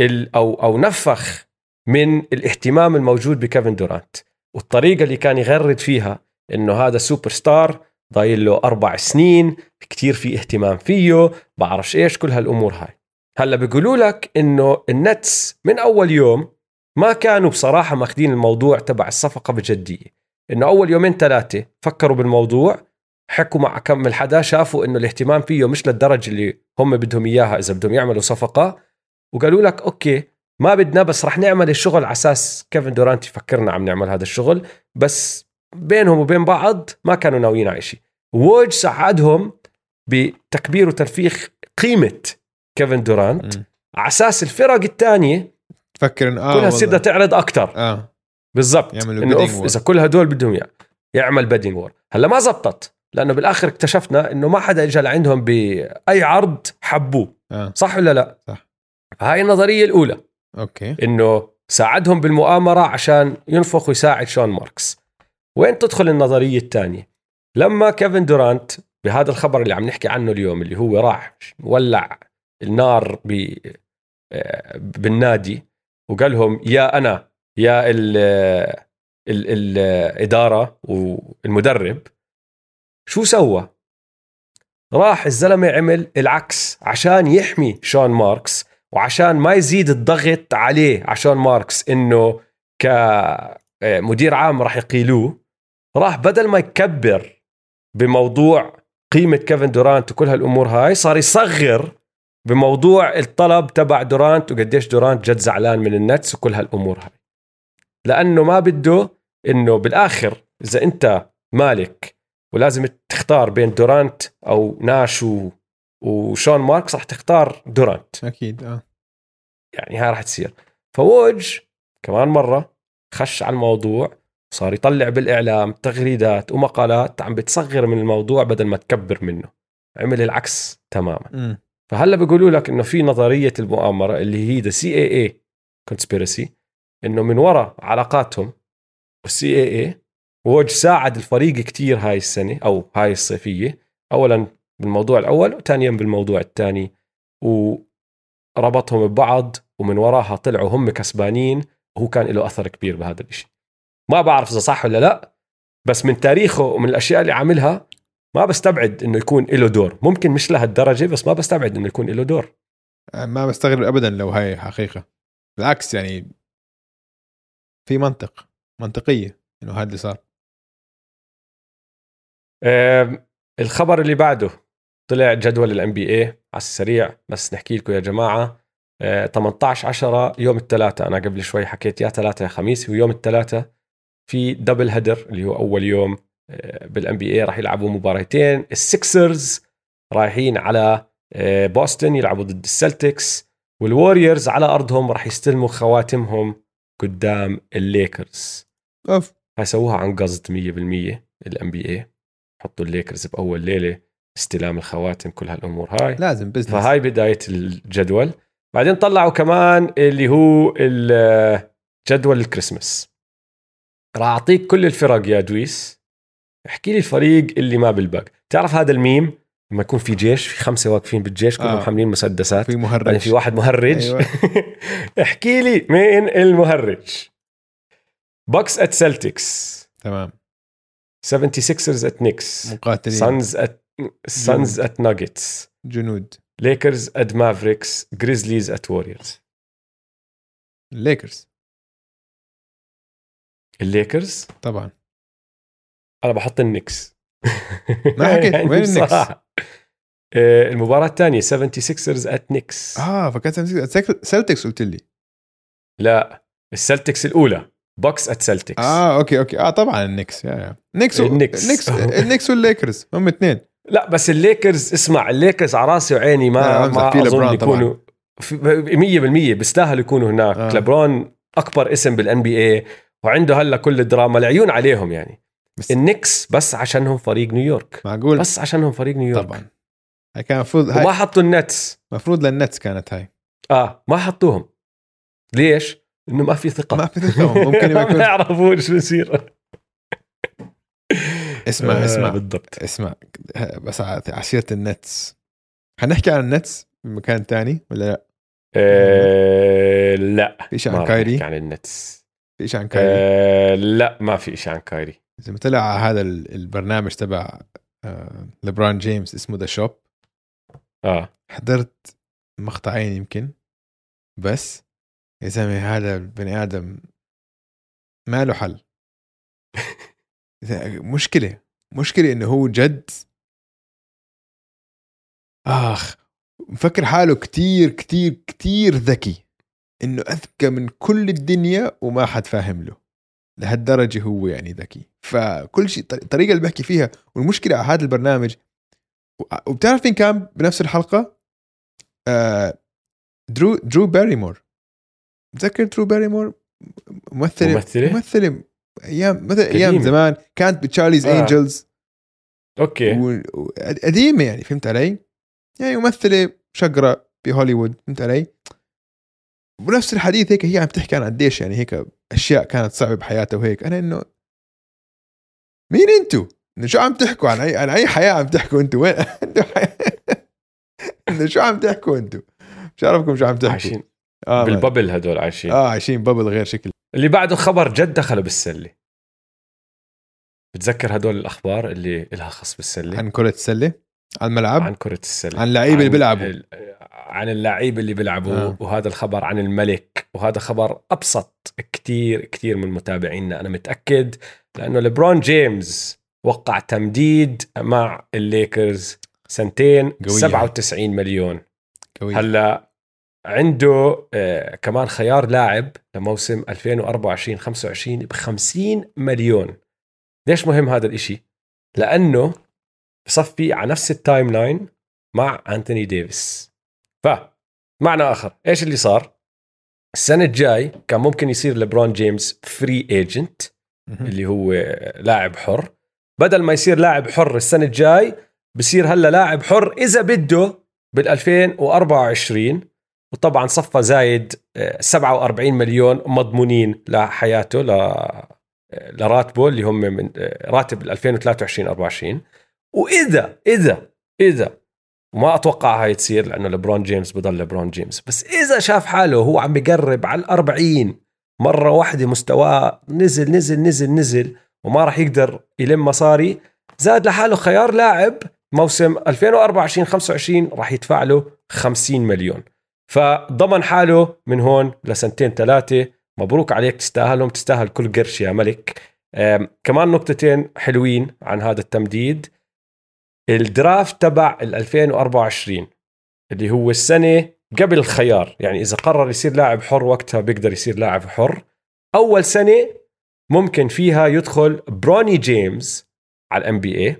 ال أو أو نفخ من الاهتمام الموجود بكيفن دورانت. والطريقة اللي كان يغرد فيها إنه هذا سوبر ستار ضايل له أربع سنين كتير في اهتمام فيه بعرفش إيش كل هالأمور هاي. هلأ بيقولوا لك إنه النتس من أول يوم ما كانوا بصراحة ماخذين الموضوع تبع الصفقة بجدية. إنه أول يومين ثلاثة فكروا بالموضوع حكوا مع كم من حدا شافوا إنه الاهتمام فيه مش للدرجة اللي هم بدهم إياها إذا بدهم يعملوا صفقة وقالوا لك okay ما بدنا بس رح نعمل الشغل على أساس كيفن دورانت يفكرنا عم نعمل هذا الشغل بس بينهم وبين بعض ما كانوا ناويين على شيء. ووج ساعدهم بتكبير وتنفيخ قيمة كيفن دورانت على أساس الفرق الثانية تفكر إنه آه كلها تصير تعرض أكثر آه. بالضبط. إنه أوف إذا كل هدول بدهم اياه يعمل bidding war هلا ما زبطت لأنه بالآخر اكتشفنا إنه ما حدا اجى لعندهم بأي عرض حبوه. آه. صح ولا لا؟ صح. هاي النظرية الأولى. okay. إنه ساعدهم بالمؤامرة عشان ينفخ ويساعد شون ماركس. وين تدخل النظرية الثانية لما كيفن دورانت بهذا الخبر اللي عم نحكي عنه اليوم اللي هو راح ولع النار ب بالنادي وقال لهم يا أنا يا ال ال الإدارة والمدرب شو سوى؟ راح الزلمة عمل العكس عشان يحمي شون ماركس وعشان ما يزيد الضغط عليه عشان ماركس إنه كمدير عام راح يقيلوه راح بدل ما يكبر بموضوع قيمة كيفن دورانت وكل هالأمور هاي صار يصغر بموضوع الطلب تبع دورانت وقديش دورانت جد زعلان من النتس وكل هالأمور هاي. لأنه ما بده إنه بالآخر إذا أنت مالك ولازم تختار بين دورانت أو ناش و... وشون ماركس راح تختار دورانت. أكيد آه. يعني هاي راح تصير. فووج كمان مرة خش على الموضوع صار يطلع بالإعلام تغريدات ومقالات عم بتصغر من الموضوع بدل ما تكبر منه. عمل العكس تماما. م. فهلأ بيقولوا لك إنه في نظرية المؤامرة اللي هي the CIA conspiracy إنه من وراء علاقاتهم وال CIA ووج ساعد الفريق كتير هاي السنة أو هاي الصيفية. اولا بالموضوع الأول وثانيا بالموضوع الثاني. وربطهم ببعض ومن وراها طلعوا هم كسبانين وهو كان له أثر كبير بهذا الشيء ما بعرف إذا صح ولا لا بس من تاريخه ومن الأشياء اللي عاملها ما بستبعد إنه يكون له دور. ممكن مش لهالدرجة بس ما بستبعد إنه يكون له دور. آه، ما بستغرب ابدا لو هاي حقيقة. بالعكس يعني في منطق منطقية إنه هذا اللي صار. الخبر اللي بعده طلع جدول ال NBA على السريع بس نحكي لكم يا جماعة. 18 10 يوم الثلاثاء أنا قبل شوي حكيت يا ثلاثة يا خميس ويوم الثلاثاء في double header اللي هو أول يوم بال NBA راح يلعبوا مباراتين. السكسرز رايحين على آه، بوسطن يلعبوا ضد السلتكس. والوريورز على أرضهم راح يستلموا خواتمهم قدام الليكرز. أوف. سووها عن قصد 100% ال NBA حطوا الليكرز بأول ليلة استلام الخواتم كل هالأمور هاي. لازم business فهاي بداية الجدول. بعدين طلعوا كمان اللي هو جدول الكريسماس راح أعطيك كل الفرق يا دويس. احكي لي الفريق اللي ما بيلبق تعرف هذا الميم؟ لما يكون في جيش في خمسة واقفين بالجيش كلهم آه. حاملين مسدسات. في مهرج. يعني في واحد مهرج. أيوة. احكي لي مين المهرج. Bucks at Celtics تمام. 76ers at Knicks مقاتلين. Suns at Suns at Nuggets جنود. Lakers at Mavericks Grizzlies at Warriors الليكرز الليكرز؟ طبعا. أنا بحط النكس. ما حكيت يعني وين النكس؟ آه، المباراة الثانية 76ers at Knicks آه فكانت سلتكس قلت لي. لا السلتكس الأولى. Bucks at Celtics آه okay okay. آه طبعا النكس يا يا. نكس النكس. النكس النكس والليكرز. هم اثنين. لا بس الليكرز اسمع الليكرز على راسي وعيني ما ما أظن يكونوا 100% بيستاهلوا يكونوا هناك. آه. لبرون أكبر اسم بال NBA وعنده هلا كل الدراما العيون عليهم يعني. بس النكس بس عشانهم فريق نيويورك. معقول. بس عشانهم فريق نيويورك. طبعا. هاي كان المفروض هاي... وما حطوا النتس. المفروض للنتس كانت هاي. آه ما حطوهم. ليش؟ إنه ما في ثقة. ما في ثقة. ممكن يكون ما يعرفوا إيش بصير اسمع آه، اسمع. بالضبط. اسمع. بس عشيرة النتس. حنحكي عن النتس بمكان تاني ولا لا؟ آه لا. في شيء ما عن كايري؟ عن النتس. في شيء عن كايري؟ آه لا ما في شيء عن كايري. زي ما طلع هذا ال- البرنامج تبع آه، ليبرون جيمس اسمه The Shop آه. حضرت مقطعين يمكن بس يا زلمه هذا البني آدم ما له حل. مشكلة مشكلة إنه هو جد آخ مفكر حاله كتير كتير كتير ذكي. إنه أذكى من كل الدنيا وما حد فاهم له لهالدرجة هو يعني ذكي فكل شيء طر- الطريقة اللي بحكي فيها والمشكلة على هذا البرنامج وبتعرف مين كان بنفس الحلقة آه درو درو باريمور متذكر درو باريمور ممثله ممثلة؟ ممثلة أيام مثلا أيام. زمان كانت ب Charlie's آه. Angels okay و- قديمة يعني فهمت علي؟ يعني ممثلة شقرة بهوليوود فهمت علي؟ ونفس الحديث هيك هي عم تحكي عن قديش يعني هيك أشياء كانت صعبة بحياتها وهيك. أنا إنه مين انتو؟ إنه شو عم تحكوا؟ عن اي عن أي حياة عم تحكوا انتو وين؟ انتو. إنه شو عم تحكوا انتو؟ مش عارفكم شو عم تحكوا. عايشين ما- بالببل هدول عايشين. آه عايشين ببل غير شكل. اللي بعده خبر جد دخلوا بالسلة. بتذكر هدول الأخبار اللي لها خص بالسلة؟ عن كرة السلة؟ على الملعب عن كرة السلة. عن اللعيبه اللي بيلعبوا. عن اللعيبه اللي بيلعبوا. آه. وهذا الخبر عن الملك. وهذا خبر أبسط كتير كتير من متابعينا. أنا متأكد لأنه ليبرون جيمس وقع تمديد مع الليكرز سنتين قوية. 97 مليون. قوي هلا عنده آه كمان خيار لاعب لموسم 2024 25 ب 50 مليون. ليش مهم هذا الإشي؟ لأنه بصفي على نفس ال timeline مع أنتوني ديفيس. ف معنى آخر إيش اللي صار؟ السنة الجاي كان ممكن يصير لبرون جيمس free agent. اللي هو لاعب حر. بدل ما يصير لاعب حر السنة الجاي بصير هلا لاعب حر إذا بده بال 2024 وطبعا صفى زايد آه، 47 مليون مضمونين لحياته ل آه، لراتبه اللي هم من آه، راتب ال 2023 24 وإذا إذا إذا. وما أتوقع هاي تصير لأنه لبرون جيمس بضل لبرون جيمس. بس إذا شاف حاله هو عم بقرب على ال 40 مرة واحدة مستواه نزل نزل نزل نزل وما راح يقدر يلم مصاري زاد لحاله خيار لاعب موسم 2024 25 راح يدفع له 50 مليون. فضمن حاله من هون لسنتين ثلاثة. مبروك عليك تستاهلهم تستاهل كل قرش يا ملك. كمان نقطتين حلوين عن هذا التمديد. ال draft تبع ال 2024 اللي هو السنة قبل الخيار. يعني إذا قرر يصير لاعب حر وقتها بيقدر يصير لاعب حر. أول سنة ممكن فيها يدخل بروني جيمس على ال NBA.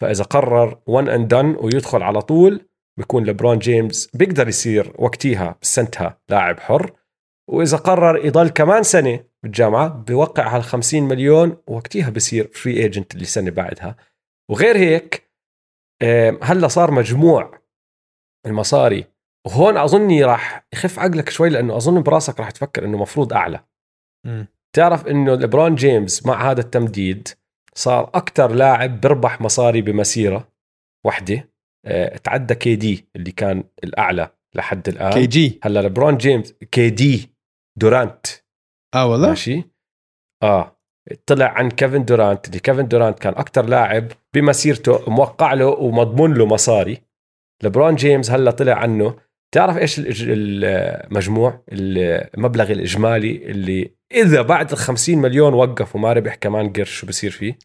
فإذا قرر one and done ويدخل على طول بيكون لبرون جيمس بيقدر يصير وقتها بسنتها لاعب حر. وإذا قرر يضل كمان سنة بالجامعة بوقع هال 50 مليون وقتها بصير free agent اللي سنه بعدها. وغير هيك هلا صار مجموع المصاري. وهون أظني راح يخف عقلك شوي لأنه أظن براسك راح تفكر إنه مفروض أعلى. مم. تعرف إنه ليبرون جيمس مع هذا التمديد صار أكثر لاعب بربح مصاري بمسيرة واحدة آه، تعدى KD اللي كان الأعلى لحد الآن. KG. هلا ليبرون جيمس KD دورانت. آه والله؟ ماشي؟ آه. طلع عن كيفن دورانت اللي كيفن دورانت كان أكثر لاعب بمسيرته موقع له ومضمون له مصاري. لبرون جيمس هلا طلع عنه. تعرف إيش المجموع المبلغ الإجمالي اللي إذا بعد ال 50 مليون وقف وما ربح كمان قرش شو بصير فيه؟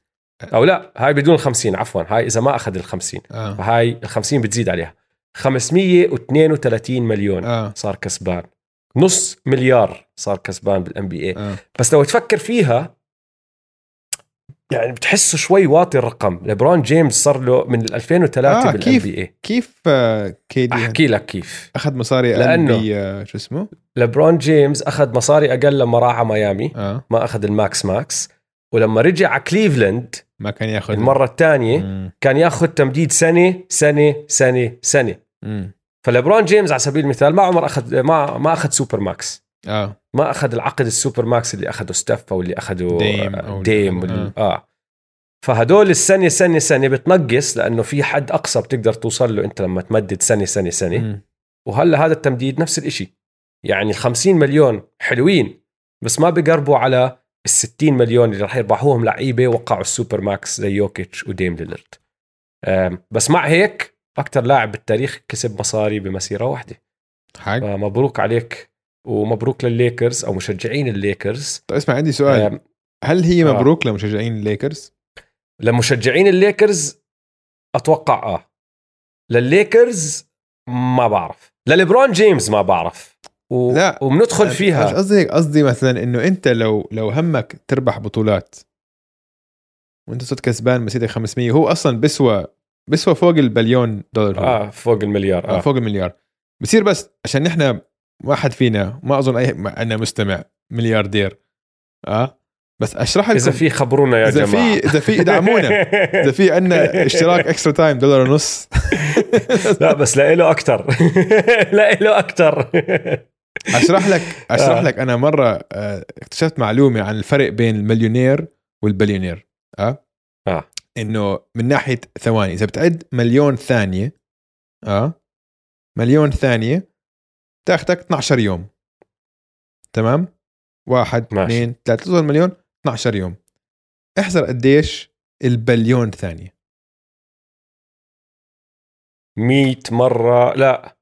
أو لا هاي بدون ال 50 عفوا هاي إذا ما أخذ ال 50 آه. فهاي ال 50 بتزيد عليها. 532 مليون آه. صار كسبان. نص مليار صار كسبان بال NBA آه. بس لو تفكر فيها يعني بتحسه شوي واطي الرقم. ليبرون جيمس صار له من ال 2003 آه، بال N كيف؟ BA كيف آه، KD أحكي لك كيف. أخذ مصاري لأنه- لأنه آه، شو اسمه؟ ليبرون جيمس أخذ مصاري أقل لما راح على ميامي. آه. ما أخذ ال max max. ولما رجع على كليفلاند ما كان ياخذ المره الثانية. كان ياخذ تمديد سنة سنة سنة سنة. مم. فليبرون جيمس على سبيل المثال ما عمر أخذ ما ما أخذ super max. آه. ما أخذ العقد ال super max اللي أخذه ستيف أو اللي أخذه ديم آه، أو ديم اللي وال- أخذه- آه. فهدول السنة سنة سنة بتنقص لأنه في حد أقصى بتقدر توصل له أنت لما تمدد سنة سنة سنة. مم. وهلأ هذا التمديد نفس الإشي. يعني ال 50 مليون حلوين بس ما بقربوا على ال 60 مليون اللي راح يربحوهم لعيبة وقعوا ال super max زي يوكيتش وديم ليلرد بس مع هيك أكثر لاعب بالتاريخ كسب مصاري بمسيرة واحدة. حق. فمبروك عليك. ومبروك للليكرز أو مشجعين الليكرز طيب اسمع عندي سؤال هل هي آه. مبروك لمشجعين الليكرز؟ لمشجعين الليكرز أتوقع آه للليكرز ما بعرف لليبرون جيمس ما بعرف و... لا. وبندخل مش فيها قصدي هيك قصدي مثلا إنه أنت لو لو همك تربح بطولات وأنت صرت كسبان مسيرتك 500 هو أصلا بسوى بسوى فوق البليون دولار. آه فوق المليار آه. آه فوق المليار بصير بس عشان نحن واحد فينا ما أظن أي عندنا مستمع ملياردير. آه؟ بس أشرح لكم. اذا في خبرونا يا إذا جماعة. في إذا في إدعمونا. إذا في عندنا اشتراك Extra Time دولار ونص. لا بس لا أكثر لا أكثر أشرح لك أشرح آه. لك. أنا مرة آه، اكتشفت معلومة عن الفرق بين المليونير والبليونير. آه؟ آه. إنه من ناحية ثواني إذا بتعد مليون ثانية آه؟ مليون ثانية تاخذك 12 يوم. تمام؟ واحد. اثنين ثلاثة توصل مليون 12 يوم. احذر قديش البليون ثانية. 100 مرة لا.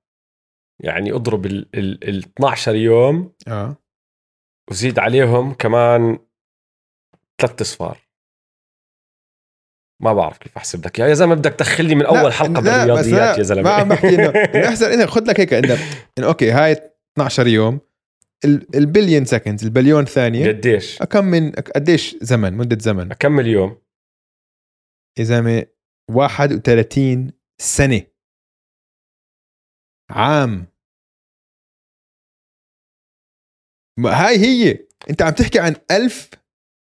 يعني اضرب ال ال ال 12 يوم آه. وزيد عليهم كمان ثلاث اصفار. ما بعرف كيف أحسب لك يا زلمة بدك تدخلني من أول حلقة بالرياضيات يا زلمة. ما عم بحكي انه احذر إنه خذ لك هيك انه أوكي هاي 12 يوم ال- ال billion second البليون ثانية. قديش؟ كم من قديش زمن؟ مدة زمن. اكمل يوم؟ يا زلمة 31 سنة. عام. ما هاي هي. أنت عم تحكي عن ألف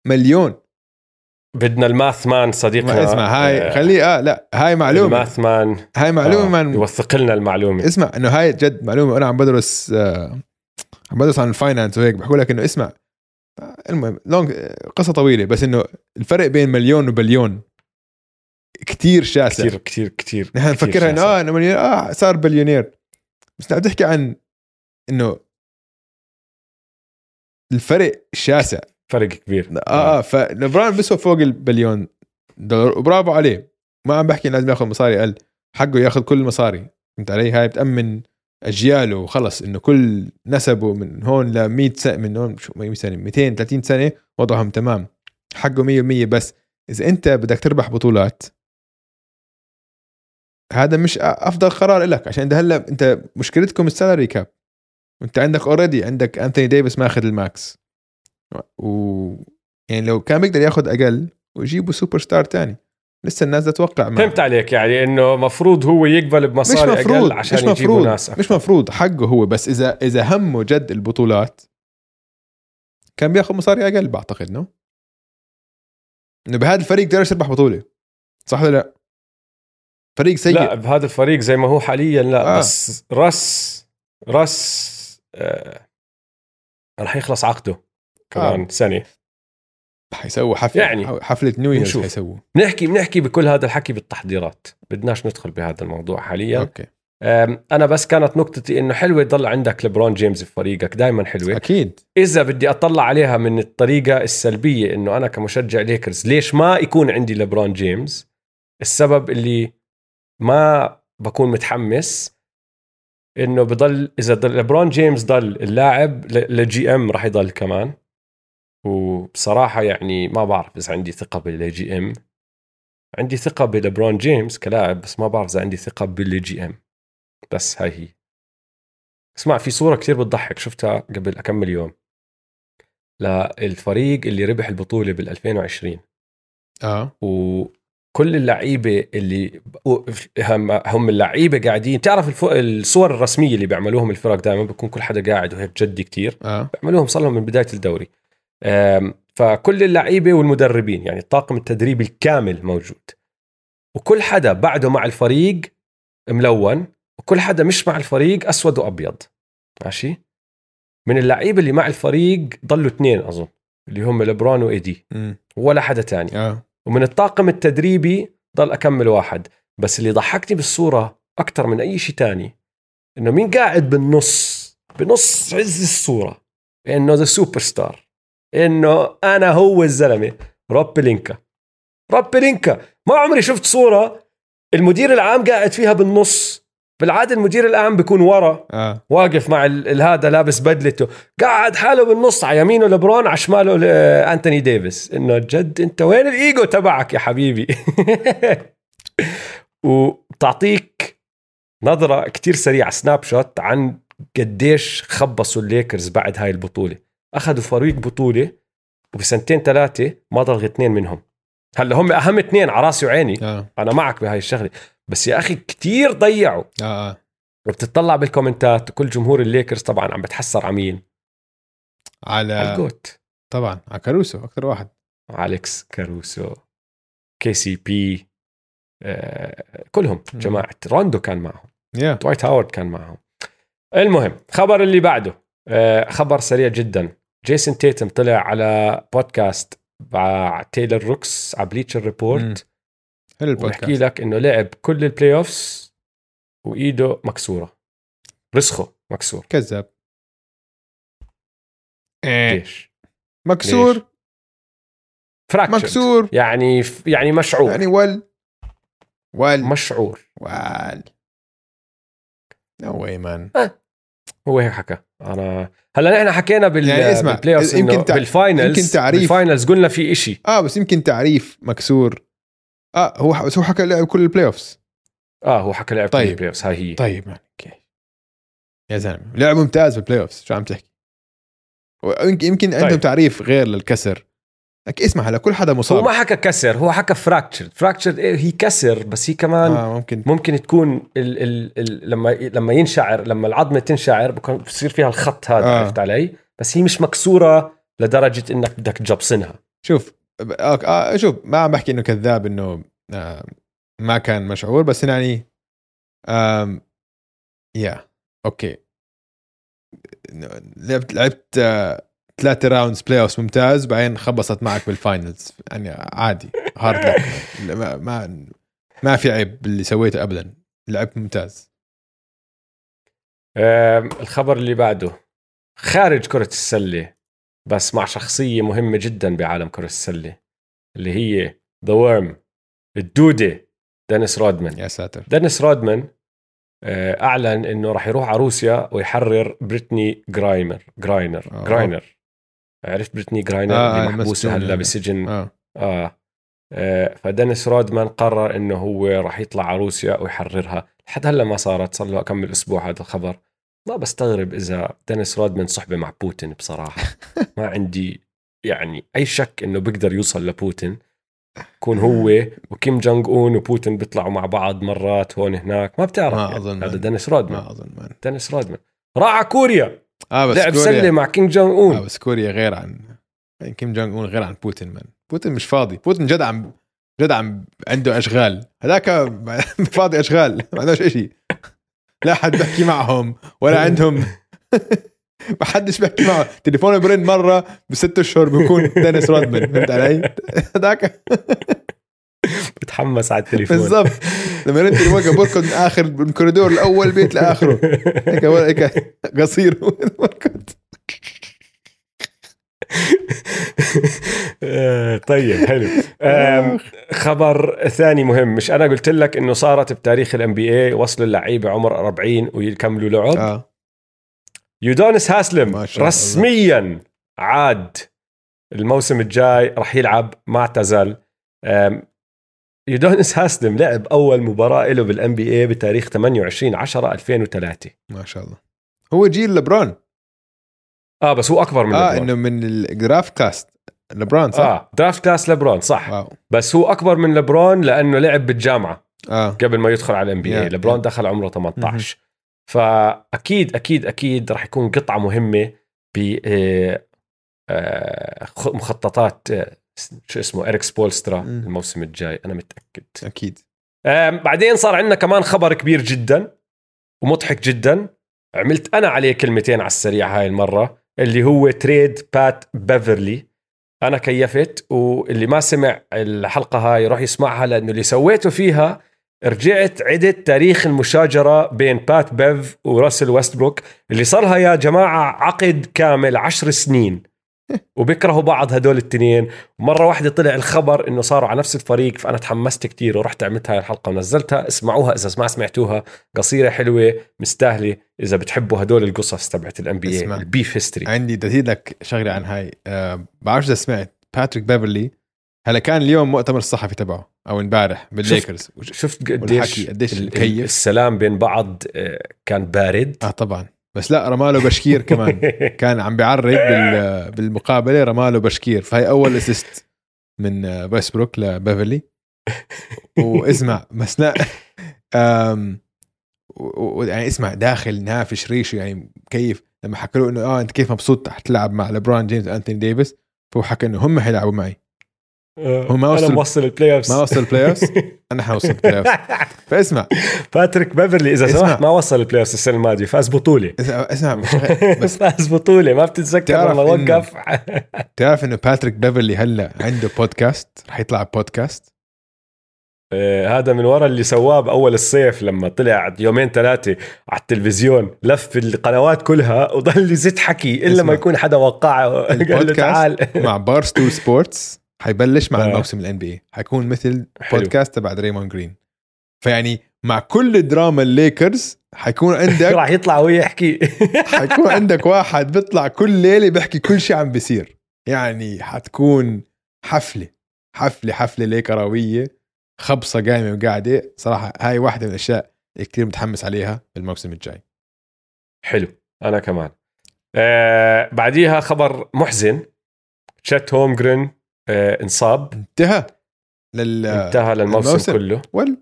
مليون. بدنا ال math man صديقنا. ما اسمع هاي آه، خليه آه لا هاي معلومة. ال math man. هاي معلومه آه، من يوثق لنا المعلومة. اسمع إنه هاي جد معلومة أنا عم بدرس آه عم بدرس عن ال finance وهيك. بحكوا لك إنه اسمع آه، المهم long قصة طويلة بس إنه الفرق بين مليون وبليون كتير شاسع. كثير كثير كثير نحن نفكرها إنه آه إنه مليونير آه صار بليونير. بس عم تحكي عن إنه الفرق شاسع. فرق كبير. آه آه فلبرون بيسوى فوق البليون دولار وبرافو عليه. ما عم بحكي لازم ياخذ مصاري أقل. حقه ياخذ كل المصاري فهمت علي؟ هاي بتأمن أجياله وخلص إنه كل نسبه من هون ل 100 سنة من هون شو 100 سنة 230 سنة وضعهم تمام. حقه 100% بس. إذا أنت بدك تربح بطولات هذا مش أفضل قرار لك عشان ده هلأ أنت مشكلتكم ال salary cap. وانت عندك already عندك انثوني ديفيس ماخذ ال max. و يعني لو كان بيقدر ياخذ أقل ويجيبوا سوبر ستار تاني لسه الناس تتوقع معه. فهمت عليك يعني إنه مفروض هو يقبل مش بمصاري مفروض أقل عشان مش يجيبوا مفروض ناس أكثر. مش مفروض حقه هو بس إذا إذا همه جد البطولات كان بياخذ مصاري أقل بعتقد انه إنه بهذا الفريق تقدر تربح بطولة صح ولا لا؟ فريق سيء لا بهذا الفريق زي ما هو حاليا لا آه. آه. بس رس رس آه رح يخلص عقده كمان آه. سنة. حيسووا حفله يعني حفلة New Year's. حيسووا. بنحكي بنحكي بكل هذا الحكي بالتحضيرات. بدناش ندخل بهذا الموضوع حاليا. okay. أنا بس كانت نقطتي إنه حلوة يضل عندك ليبرون جيمس في فريقك. دائما حلوة. أكيد. إذا بدي أطلع عليها من الطريقة السلبية إنه أنا كمشجع ليكرز ليش ما يكون عندي ليبرون جيمس السبب اللي ما بكون متحمس إنه بضل إذا ضل ليبرون جيمس ضل اللاعب ل GM راح يضل كمان. وبصراحة يعني ما بعرف إذا عندي ثقة بال GM. عندي ثقة بليبرون جيمس كلاعب بس ما بعرف إذا عندي ثقة بال GM. بس هاي هي. اسمع في صورة كتير بتضحك شفتها قبل اكمل يوم للفريق اللي ربح البطولة بال 2020 آه. وكل اللعيبة اللي هم هم اللعيبة قاعدين. تعرف الصور الرسمية اللي بيعملوهم الفرق دائما بيكون كل حدا قاعد وهيك جدي كتير؟ آه. بيعملوهم صار لهم من بداية الدوري. فكل اللعيبة والمدربين يعني الطاقم التدريبي الكامل موجود. وكل حدا بعده مع الفريق ملون وكل حدا مش مع الفريق أسود وأبيض. ماشي؟ من اللعيبة اللي مع الفريق ضلوا اثنين أظن اللي هم لبرون وايدي. ولا حدا تاني. آه. ومن الطاقم التدريبي ضل أكمل واحد. بس اللي ضحكني بالصورة أكثر من أي شيء تاني إنه مين قاعد بالنص بنص عز الصورة إنه the superstar إنه أنا هو الزلمة. روب بلينكا روب بلينكا ما عمري شفت صورة المدير العام قاعد فيها بالنص. بالعادة المدير العام بيكون ورا. آه. واقف مع هذا لابس بدلته. قاعد حاله بالنص على يمينه لبرون على شماله ل- أنتوني ديفيس. إنه جد أنت وين الإيجو تبعك يا حبيبي؟ وتعطيك نظرة كتير سريعة snapshot عن قديش خبصوا الليكرز بعد هاي البطولة. أخذوا فريق بطولة وبسنتين ثلاثة ما ضل غير اثنين منهم. هلأ هم أهم اثنين على راسي وعيني آه. أنا معك بهاي الشغلة. بس يا أخي كتير ضيعوا. آه, آه. وبتطلع بال commentات كل جمهور الليكرز طبعا عم بتحسر على مين؟ على على ال GOAT. طبعا على كاروسو أكثر واحد. أليكس كاروسو KCP آه، كلهم مم. جماعة. روندو كان معهم. يا دوايت هاورد كان معهم. المهم خبر اللي بعده. آه، خبر سريع جدا. جيسون تيتم طلع على بودكاست مع تايلر روكس على Bleacher. Report. حلو البودكاست. لك إنه لعب كل ال playoffs وإيده مكسورة. رسغه مكسور. كذاب. إيه. ليش؟ مكسور. fracture مكسور. يعني يعني مشعور. يعني ول. ول. مشعور. ول. no way man هو هيك حكى. أنا هلا نحن حكينا بال يعني اسمع، يمكن تع- بال finals يمكن تعريف. بال finals قلنا في إشي. آه بس يمكن تعريف مكسور. آه هو بس هو حكى لعب كل ال playoffs آه هو حكى لعب طيب. طيب. ال playoffs هاي هي. طيب man okay. يا زلمة لعب ممتاز بال playoffs شو عم تحكي؟ ويمكن- يمكن عندهم طيب. تعريف غير للكسر. لك اسمع هلا كل حدا هو مصاب ما حكى كسر هو حكى fracture fracture هي كسر بس هي كمان آه. ممكن ممكن تكون ال ال ال لما لما ينشعر لما العظمة تنشعر بصير فيها الخط هذا آه. آه. عرفت علي بس هي مش مكسورة لدرجة إنك بدك تجبصنها شوف آه آه شوف ما عم بحكي إنه كذاب إنه آه ما كان مشعور بس يعني آم يا okay لعبت لعبت آه ثلاثة rounds playoff ممتاز بعدين خبصت معك بال finals يعني عادي hard luck ما, ما ما في عيب باللي سويته ابدا. لعبت ممتاز. الخبر اللي بعده. خارج كرة السلة بس مع شخصية مهمة جدا بعالم كرة السلة اللي هي the Worm الدودة دينيس رودمان. يا ساتر. دينيس رودمان آه، أعلن إنه راح يروح على روسيا ويحرر بريتني جرايمر جراينر آه. جراينر. عرفت بريتني جراينر آه، اللي آه، محبوسه هلا يعني. بسجن. آه. آه. آه فدينيس رودمان قرر إنه هو راح يطلع على روسيا ويحررها. لحد هلا ما صارت صار له كم أسبوع هذا الخبر. ما بستغرب إذا دينيس رودمان صحبه مع بوتين بصراحة. ما عندي يعني أي شك إنه بيقدر يوصل لبوتين. يكون هو وكيم جونج أون وبوتين بيطلعوا مع بعض مرات هون هناك. ما بتعرف ما يعني. أظن هذا. دينيس رودمان. ما أظن دينيس رودمان. راح على كوريا. آه بس لعب كوريا. سلة مع كيم جونج آه اون بس كوريا غير عن كيم جونج اون غير عن بوتين man بوتين مش فاضي. بوتين جد عم جد عم عنده أشغال. هذاك فاضي أشغال. ما عندوش شيء لا حد بحكي معهم ولا عندهم. ما حدش بحكي معه. تليفونه برن مرة بست أشهر بيكون دينيس رودمان. فهمت علي؟ هذاك. بتحمس على التليفون. بالضبط. لما انت الوقت بركض من آخر من الكوريدور الأول بيت لآخره. هيك هيك قصير. آه، طيب حلو. خبر ثاني مهم. مش أنا قلت لك إنه صارت بتاريخ ال NBA وصلوا اللعيبة عمر 40 ويكملوا لعب؟ آه. يودونس هاسلم شاء الله. رسميا عاد الموسم الجاي راح يلعب ما اعتزل. آم، يودونس هاسلم لعب أول مباراة له بال NBA بتاريخ 28 10 2003 ما شاء الله. هو جيل لبرون. آه بس هو أكبر من آه لبرون. إنه من ال draft class لبرون صح؟ آه draft class لبرون صح. wow. بس هو أكبر من لبرون لأنه لعب بالجامعة آه. قبل ما يدخل على ال NBA لبرون yeah. دخل عمره 18 فأكيد أكيد أكيد راح يكون قطعة مهمة ب آه، آه، مخططات آه، شو اسمه إريك سبولسترا. الموسم الجاي. أنا متأكد. أكيد. بعدين صار عندنا كمان خبر كبير جدا ومضحك جدا. عملت أنا عليه كلمتين على السريع هاي المرة اللي هو تريد بات بيفرلي. أنا كيفت واللي ما سمع الحلقة هاي يروح يسمعها لأنه اللي سويته فيها رجعت عدت تاريخ المشاجرة بين بات بيف وراسل ويستبروك اللي صار لها يا جماعة عقد كامل عشر سنين. وبيكرهوا بعض هدول التنين. مرة واحدة طلع الخبر إنه صاروا على نفس الفريق فأنا تحمست كتير ورحت عملت هاي الحلقة ونزلتها. اسمعوها إذا ما سمعتوها. قصيرة حلوة مستاهلة إذا بتحبوا هدول القصص تبعت ال NBA اسمع. ال beef history عندي بدي لك شغلة عن هاي. أه بعرفش إذا سمعت. باتريك بيفرلي هلا كان اليوم مؤتمر الصحفي تبعه أو امبارح بالليكرز. شفت قديش قديش. السلام بين بعض آه، كان بارد. آه طبعا. بس لا رماله بشكير كمان. كان عم بيعرق بال بالمقابلة رماله بشكير. فهي أول assist من آه، ويستبروك لبيفرلي. واسمع و- يعني اسمع داخل نافش ريشه يعني كيف لما حكوا له إنه آه أنت كيف مبسوط حتلعب مع لبرون جيمس وانتوني ديفيس؟ فهو حكى إنه هم حيلعبوا معي. هو ما أنا وصل- موصل ال playoffs ما وصل ال playoffs أنا حوصل ال playoffs فاسمع. باتريك بيفرلي إذا. سمحت ما وصل ال playoffs السنة الماضية فاز بطولة. اسمع بس فاز بطولة ما بتتذكر لما وقف. تعرف إنه باتريك بيفرلي هلأ عنده بودكاست رح يطلع بودكاست آه، هذا من ورا اللي سواه بأول الصيف لما طلع يومين ثلاثة على التلفزيون لف القنوات كلها وضل يزت حكي إلا. ما يكون حدا وقعه. قال له تعال. مع بارستول سبورتس حيبلش مع آه. الموسم ال NBA حيكون مثل حلو. بودكاست تبع دريمون جرين فيعني مع كل دراما الليكرز حيكون عندك راح يطلع ويحكي حيكون عندك واحد بيطلع كل ليلة بيحكي كل شيء عم بيصير. يعني حتكون حفلة حفلة حفلة ليكراويه خبصة قايمة وقاعدة. صراحة هاي واحدة من الأشياء اللي كثير متحمس عليها بالموسم الجاي. حلو. أنا كمان. آه بعديها خبر محزن. تشات هومجرين انصاب. انتهى لل انتهى للموسم الموسم. كله. وال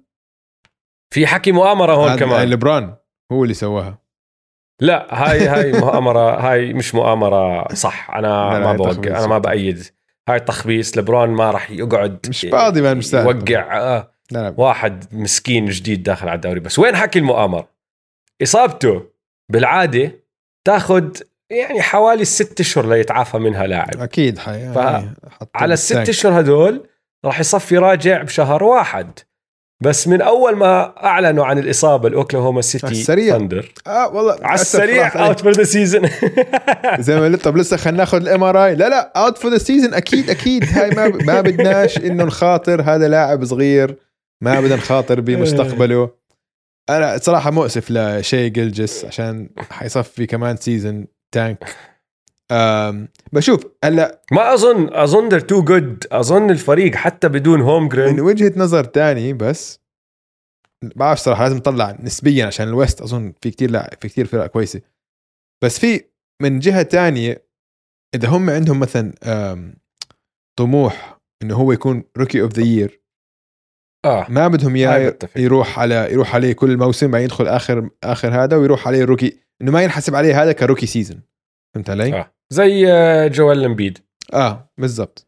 في حكي مؤامرة هون كمان. لبران هو اللي سواها. لا هاي هاي مؤامرة هاي مش مؤامرة صح. أنا ما بوقع. أنا ما بأيد. هاي تخبيص لبرون ما راح يقعد مش فاضي man مش يوقع آه لا لا. واحد مسكين جديد داخل على الدوري. بس وين حكي المؤامرة؟ إصابته بالعادة تاخذ يعني حوالي ست أشهر ليتعافى منها لاعب. أكيد حي... يعني على الست. أشهر هدول راح يصفي راجع بشهر واحد. بس من أول ما أعلنوا عن الإصابة الأوكلاهوما سيتي السريع. ثندر. آه والله على السريع. out for the season زي ما قلت طب لسه خلينا ناخذ ال MRI لا لا out for the season أكيد أكيد. هاي ما ما بدناش إنه نخاطر هذا لاعب صغير. ما بدنا نخاطر بمستقبله. أنا صراحة مؤسف لشاي جلجس عشان حيصفي كمان season tank أم بشوف هلا ما أظن أظن they're too good أظن الفريق حتى بدون هولمجرين وجهة نظر تاني بس بعرف صراحة لازم نطلع نسبيا عشان ال West أظن في كتير لا في كتير فرق كويسة. بس في من جهة تانية إذا هم عندهم مثلا طموح إنه هو يكون rookie of the year آه ما بدهم اياه. يروح على يروح عليه كل موسم بعدين يدخل آخر آخر هذا ويروح عليه rookie إنه ما ينحسب عليه هذا ك rookie season فهمت علي؟ آه. زي آه، جويل إمبيد. آه بالضبط.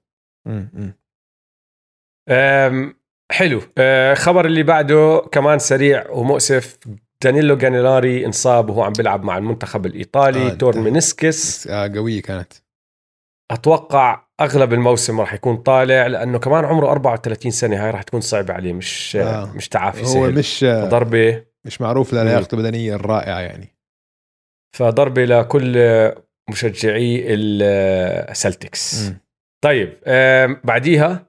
حلو. أه، خبر اللي بعده كمان سريع ومؤسف. دانيلو جانيلاري انصاب وهو عم بيلعب مع المنتخب الإيطالي آه، آه torn meniscus. آه قوية كانت. أتوقع أغلب الموسم راح يكون طالع لأنه كمان عمره 34 سنة هاي راح تكون صعبة عليه مش آه. آه. مش تعافي هو سهل. مش ضربة. مش معروف للياقته البدنية الرائعة يعني. فضربه لكل مشجعي السلتكس م. طيب بعديها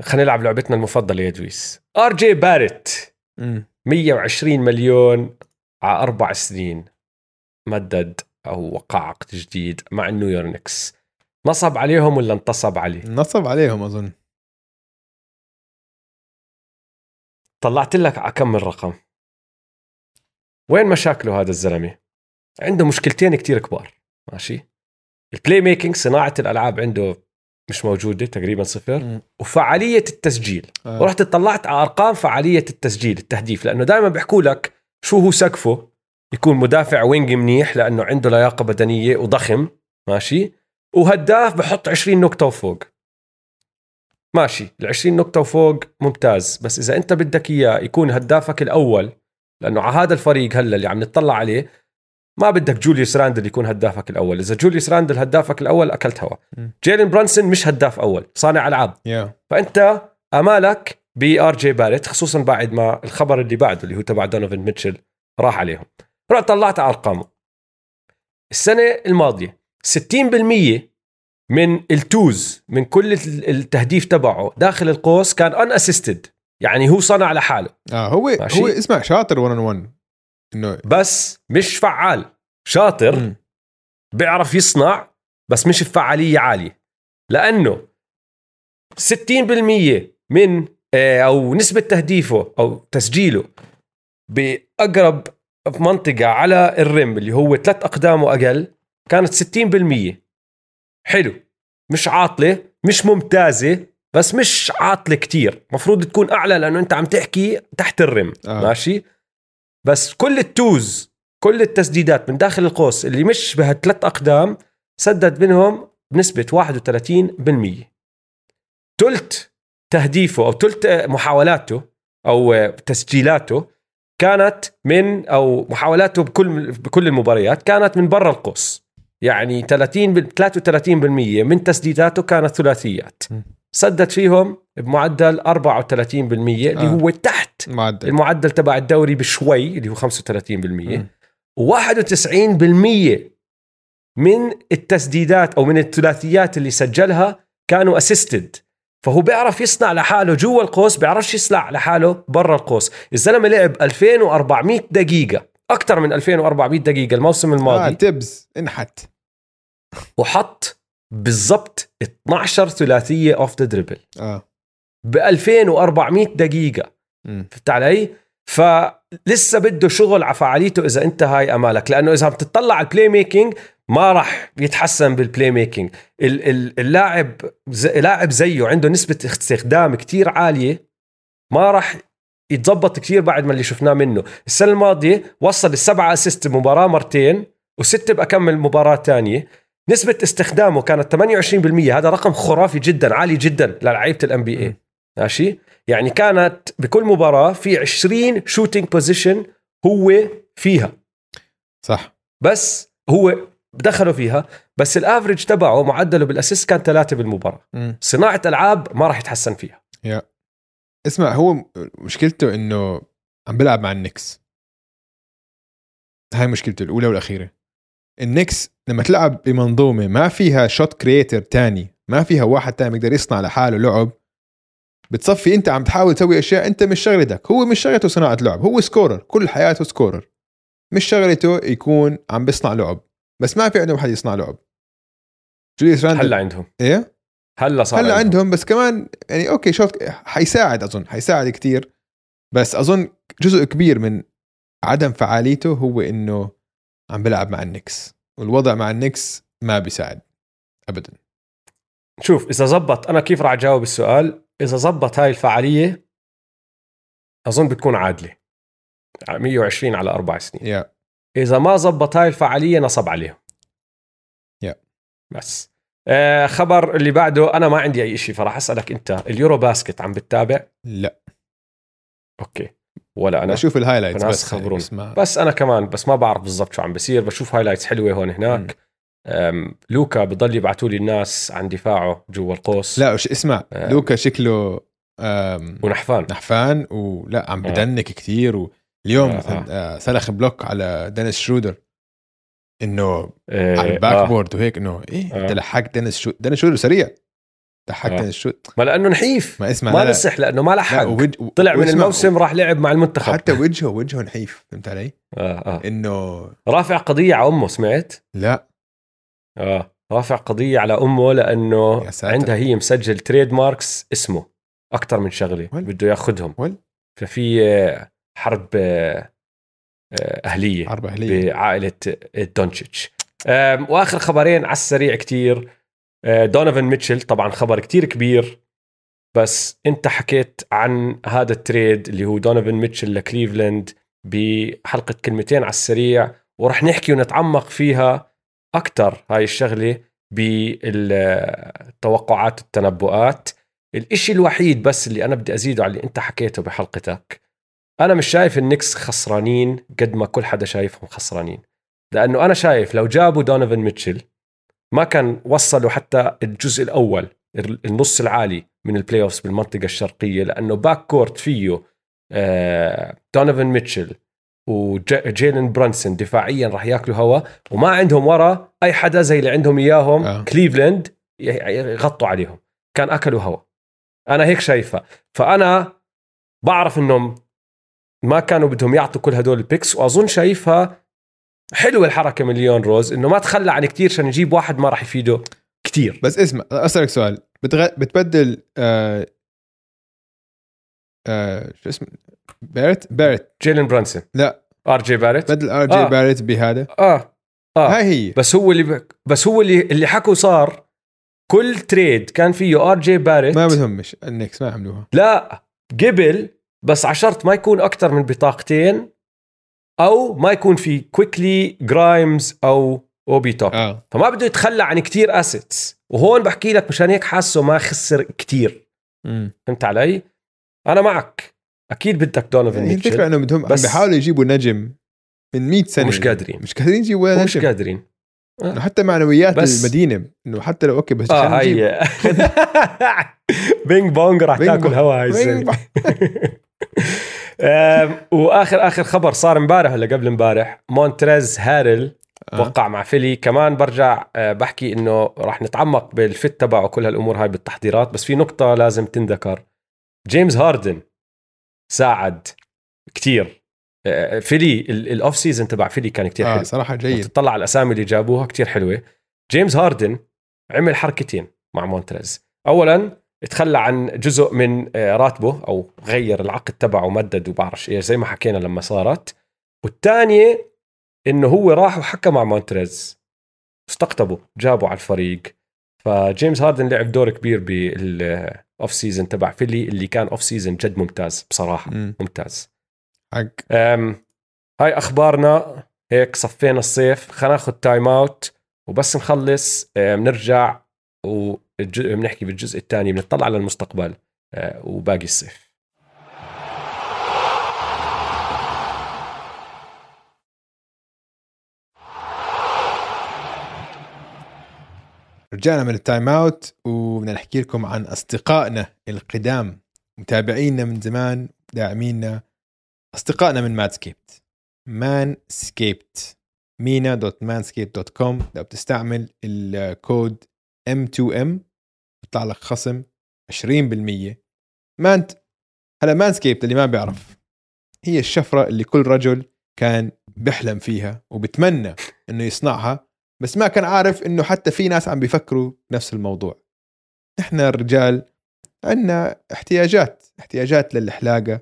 خلينا نلعب لعبتنا المفضلة يا دويس. آر جي باريت م. 120 مليون على أربع سنين. مدد أو وقع عقد جديد مع النيويورك نيكس نصب عليهم ولا انتصب عليه؟ نصب عليهم أظن. طلعت لك على كم الرقم؟ وين مشاكله هذا الزلمة؟ عنده مشكلتين كتير كبار ماشي؟ ال playmaking صناعة الألعاب عنده مش موجودة تقريبا صفر م. وفعالية التسجيل آه. ورحت اطلعت على أرقام فعالية التسجيل التهديف لأنه دائما بيحكوا لك شو هو سقفه يكون مدافع wing منيح لأنه عنده لياقة بدنية وضخم ماشي وهداف بحط 20 نقطة وفوق ماشي ال 20 نقطة وفوق ممتاز بس إذا أنت بدك إياه يكون هدافك الأول لأنه على هذا الفريق هلا اللي عم نطلع عليه ما بدك جوليوس راندل يكون هدافك الأول. إذا جوليوس راندل هدافك الأول أكلت هوا. جيلين برونسون مش هداف أول صانع ألعاب. يا فأنت آمالك بآر جي باريت خصوصا بعد ما الخبر اللي بعده اللي هو تبع دونوفن ميتشل راح عليهم. رحت طلعت على أرقامه. السنة الماضية 60% من ال twos من كل التهديف تبعه داخل القوس كان unassisted يعني هو صنع لحاله. آه هو ماشي؟ هو اسمع شاطر 1 on 1 إنه بس مش فعال. شاطر م. بيعرف يصنع بس مش بفعالية عالية. لأنه 60% من آه، أو نسبة تهديفه أو تسجيله بأقرب منطقة على الرم اللي هو ثلاث اقدام واقل كانت 60% حلو. مش عاطلة مش ممتازة. بس مش عاطلة كتير. مفروض تكون أعلى لأنه أنت عم تحكي تحت الرم آه. ماشي؟ بس كل التوز كل التسديدات من داخل القوس اللي مش بهالثلاث أقدام سدد منهم بنسبة 31% تلت تهديفه أو تلت محاولاته أو تسجيلاته كانت من أو محاولاته بكل بكل المباريات كانت من برا القوس. يعني 30 33% من تسديداته كانت ثلاثيات. سدد فيهم بمعدل 34% اللي آه. هو تحت معدل. المعدل تبع الدوري بشوي اللي هو 35% و91% من التسديدات أو من الثلاثيات اللي سجلها كانوا اسيستد فهو بيعرف يصنع لحاله جوا القوس بيعرفش يصنع لحاله برا القوس. الزلمة لعب 2400 دقيقة أكثر من 2400 دقيقة الموسم الماضي. آه تبز انحت. وحط بالضبط 12 ثلاثية off the dribble آه. ب 2400 دقيقة. فهمت علي؟ فلسه بده شغل على فعاليته إذا أنت هاي أمالك. لأنه إذا بتطلع على ال playmaking ما راح يتحسن بال playmaking اللاعب لاعب زيه عنده نسبة استخدام كتير عالية ما راح يتظبط كثير بعد ما اللي شفناه منه. السنة الماضية وصل السبعة assist مباراة مرتين وست بأكمل مباراة تانية. نسبة استخدامه كانت 28% هذا رقم خرافي جدا عالي جدا للعيبة ال NBA ماشي؟ يعني كانت بكل مباراة في 20 shooting position هو فيها. صح. بس هو دخلوا فيها بس ال average تبعه معدله بال assist كان ثلاثة بالمباراة. م. صناعة ألعاب ما راح يتحسن فيها. يا. اسمع هو مشكلته إنه عم بيلعب مع النكس. هاي مشكلته الأولى والأخيرة. النكس لما تلعب بمنظومة ما فيها shot creator تاني ما فيها واحد تاني بيقدر يصنع لحاله لعب بتصفي أنت عم تحاول تسوي أشياء أنت مش شغلتك. هو مش شغلته صناعة لعب هو scorer كل حياته scorer مش شغلته يكون عم بيصنع لعب. بس ما في عندهم حد يصنع لعب. جوليوس راندل هلا عندهم. إيه؟ هلا صار هلا عندهم. عندهم بس كمان يعني okay شوف حيساعد أظن حيساعد كتير. بس أظن جزء كبير من عدم فعاليته هو إنه عم بلعب مع النكس والوضع مع النكس ما بيساعد ابدا. شوف إذا زبط أنا كيف راح أجاوب السؤال؟ إذا زبط هاي الفعالية أظن بتكون عادلة. 120 على أربع سنين. Yeah. إذا ما زبط هاي الفعالية نصب عليهم. Yeah. بس. آه خبر اللي بعده أنا ما عندي أي شيء فراح أسألك أنت. اليورو باسكت عم بتتابع؟ لا. okay. ولا أنا بشوف ال highlights بس خبرون بس, ما... بس أنا كمان بس ما بعرف بالضبط شو عم بصير بشوف highlights حلوة هون هناك لوكا بضل يبعثوا لي الناس عن دفاعه جوا القوس لا وش اسمع لوكا شكله ونحفان نحفان ولا عم آه. بدنك كثير واليوم آه. آه. سلخ block على دينيس شرودر إنه إيه على ال back آه. board وهيك إنه إيه آه. انت لحقت دينيس شو دينيس شرودر سريع لحقت آه. ال shot. ما لأنه نحيف. ما اسمع ما نصح لأنه ما لحق وج... طلع من الموسم راح لعب مع المنتخب. حتى وجهه وجهه نحيف فهمت علي؟ آه آه. إنه رافع قضية على أمه سمعت؟ لا. آه. رافع قضية على أمه لأنه عندها هي مسجل trademarks اسمه أكثر من شغلة بده ياخذهم. ففي آه، حرب آه، أهلية حرب أهلية. بعائلة دونتشيتش. وآخر خبرين على السريع كتير. دونيفن ميتشل طبعا خبر كتير كبير بس أنت حكيت عن هذا ال trade اللي هو دونيفن ميتشل لكليفلاند بحلقة كلمتين على السريع ورح نحكي ونتعمق فيها أكثر هاي الشغلة بالتوقعات والتنبؤات. الإشي الوحيد بس اللي أنا بدي أزيده على اللي أنت حكيته بحلقتك أنا مش شايف النكس خسرانين قد ما كل حدا شايفهم خسرانين لأنه أنا شايف لو جابوا دونيفن ميتشل ما كان وصلوا حتى الجزء الأول النص العالي من ال playoffs بالمنطقة الشرقية لأنه backcourt فيه دونيفن ميتشل وجيلن برانسون دفاعيا راح ياكلوا هوا وما عندهم ورا أي حدا زي اللي عندهم إياهم آه. كليفلاند يغطوا عليهم. كان أكلوا هوا. أنا هيك شايفه. فأنا بعرف إنهم ما كانوا بدهم يعطوا كل هدول ال picks وأظن شايفها حلوة الحركة من ليون روز إنه ما تخلى عن كتير عشان يجيب واحد ما راح يفيده. كتير. بس اسمع أسألك سؤال. بتغ... بتبدل آه... آه... شو اسمه؟ بارت؟ بارت. جيلين برانسون. لا. آر جي بارت. بدل آر جي آه. بارت بهذا. آه. آه. هاي هي. بس هو اللي ب... بس هو اللي اللي حكوا صار كل تريد كان فيه آر جي بارت. ما بهمش النكس ما عملوها لا. قبل بس عشرت ما يكون أكثر من بطاقتين. أو ما يكون في كويكلي جرايمز أو اوبي توب آه. فما بده يتخلى عن كتير اسيتس وهون بحكي لك مشان هيك حاسه ما خسر كتير. فهمت علي؟ أنا معك. أكيد بدك دونوفن يعني الفكرة إنه بدهم بس بيحاولوا يجيبوا نجم من 100 سنة. مش قادرين. مش قادرين يجيبوا نجم مش قادرين. آه. حتى معنويات بس المدينة. إنه حتى لو okay بس آه هي ping pong راح تاكل هوا هاي السنة واخر آخر خبر صار امبارح ولا قبل امبارح؟ مونتريز هارل آه. وقع مع فيلي. كمان برجع آه، بحكي إنه راح نتعمق بال fit تبعه وكل هالأمور هاي بالتحضيرات بس في نقطة لازم تنذكر جيمس هاردن ساعد كتير. آه، فيلي ال off-season تبع فيلي كان كتير آه حلو. صراحة جيد. تطلع على الأسامي اللي جابوها كتير حلوة. جيمس هاردن عمل حركتين مع مونتريز. اولا تخلى عن جزء من آه، راتبه أو غير العقد تبعه ومدد وبعرفش إيش زي ما حكينا لما صارت. والثانية إنه هو راح وحكى مع مونتريز. استقطبه جابه على الفريق. فجيمس هاردن لعب دور كبير بال off-season تبع فيلي اللي كان off-season جد ممتاز بصراحة. م. ممتاز. حق. هاي أخبارنا. هيك صفينا الصيف. خلينا ناخذ timeout وبس نخلص. بنرجع وبنحكي بالجزء الثاني بنطلع على المستقبل آه، وباقي الصيف. رجعنا من ال time out وبدنا نحكي لكم عن أصدقائنا القدام متابعينا من زمان داعمينا. أصدقائنا من مانسكيبد مانسكيبد مينا dot مانسكيبد dot com لو بتستعمل ال code M2M بيطلع لك خصم 20% مانت هلا مانسكيبد اللي ما بيعرف. هي الشفرة اللي كل رجل كان بيحلم فيها وبتمنى إنه يصنعها بس ما كان عارف إنه حتى في ناس عم بيفكروا نفس الموضوع. إحنا الرجال عندنا احتياجات احتياجات للحلاقة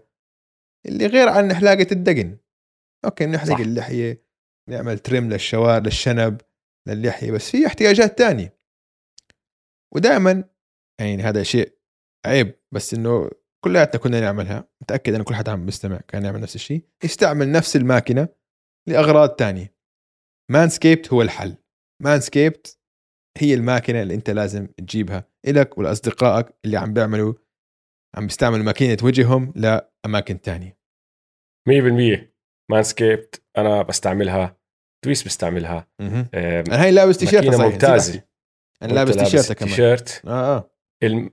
اللي غير عن حلاقة الدقن. أوكي نحلق اللحية نعمل ترم للشوار للشنب للحية بس في احتياجات تانية. ودائما يعني هذا شيء عيب بس إنه كلياتنا كنا نعملها. متأكد إن كل حدا عم بيستمع كان يعمل نفس الشيء. يستعمل نفس الماكينة لأغراض تانية. مانسكيبد هو الحل. مانسكيبد هي الماكينة اللي أنت لازم تجيبها إلك ولأصدقائك اللي عم بيعملوا عم بيستعملوا ماكينة وجههم لأماكن تانية. 100% مانسكيبد أنا بستعملها دويس بستعملها. أنا هاي لابس تيشيرت ممتازة. أنا لابس تيشيرت كمان. تيشيرت. آه آه.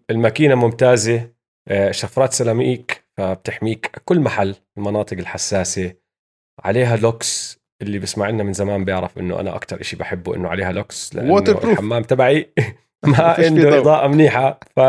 الماكينة ممتازة آه، شفرات سيراميك فبتحميك كل محل المناطق الحساسة. عليها لوكس اللي بسمع لنا من زمان بيعرف إنه أنا أكثر شيء بحبه إنه عليها لوكس لأنه الحمام تبعي ما عنده إضاءة منيحة. ف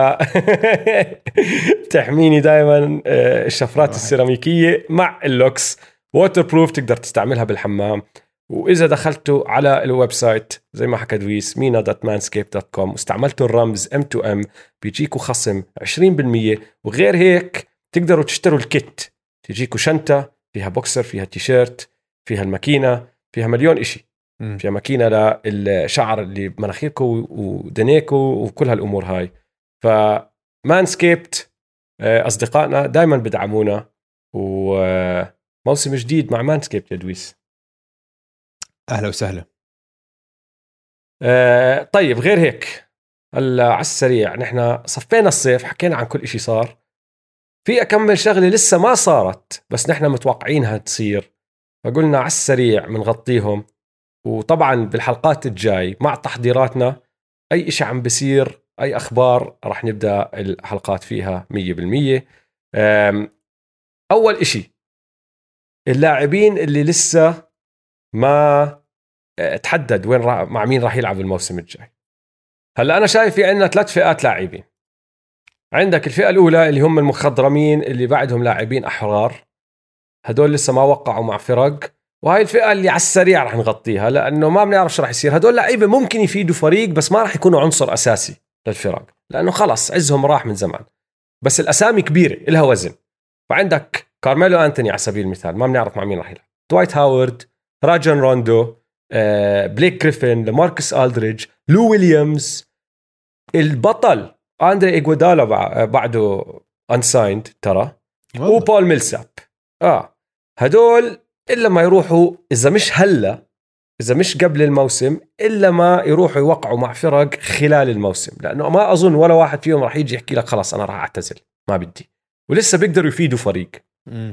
تحميني دائما آه، الشفرات السيراميكية مع اللوكس. waterproof تقدر تستعملها بالحمام. وإذا دخلتوا على ال website زي ما حكى دويس مينا dot مانسكيبد dot com واستعملتوا الرمز M2M بيجيكوا خصم 20% وغير هيك تقدروا تشتروا ال kit. تجيكوا شنطة فيها بوكسر فيها تيشيرت فيها الماكينة فيها مليون إشي. م. فيها ماكينة للشعر اللي بمناخيركم ودنيكم وكل هالأمور هاي. فمانسكيبد آه، أصدقائنا دائما بدعمونا وموسم جديد مع مانسكيبد يا دويس. أهلا وسهلا. آه طيب غير هيك هلا على السريع نحن صفينا الصيف حكينا عن كل شيء صار. في اكمل شغلة لسه ما صارت بس نحن متوقعينها تصير. فقلنا على السريع بنغطيهم وطبعا بالحلقات الجاي مع تحضيراتنا أي شيء عم بيصير أي أخبار راح نبدأ الحلقات فيها 100% أم، أول إشي اللاعبين اللي لسه ما آه، تحدد وين راح مع مين راح يلعب الموسم الجاي. هلا أنا شايف في عندنا ثلاث فئات لاعبين. عندك الفئة الأولى اللي هم المخضرمين اللي بعدهم لاعبين أحرار. هدول لسه ما وقعوا مع فرق. وهاي الفئة اللي على السريع رح نغطيها لأنه ما بنعرف شو رح يصير. هدول لعيبه ممكن يفيدوا فريق بس ما رح يكونوا عنصر أساسي للفرق. لأنه خلص عزهم راح من زمان. بس الأسامي كبيرة إلها وزن. فعندك كارميلو أنتوني على سبيل المثال ما بنعرف مع مين راح يلعب. دوايت هاورد راجون روندو بليك جريفن لاماركوس الدريدج لو ويليامز البطل اندري ايجودالا بع- بعده unsigned ترى. وبول ميلساب. آه. هدول إلا ما يروحوا إذا مش هلأ إذا مش قبل الموسم إلا ما يروحوا يوقعوا مع فرق خلال الموسم. لأنه ما أظن ولا واحد فيهم راح يجي يحكي لك خلاص أنا راح أعتزل ما بدي. ولسه بيقدروا يفيدوا فريق.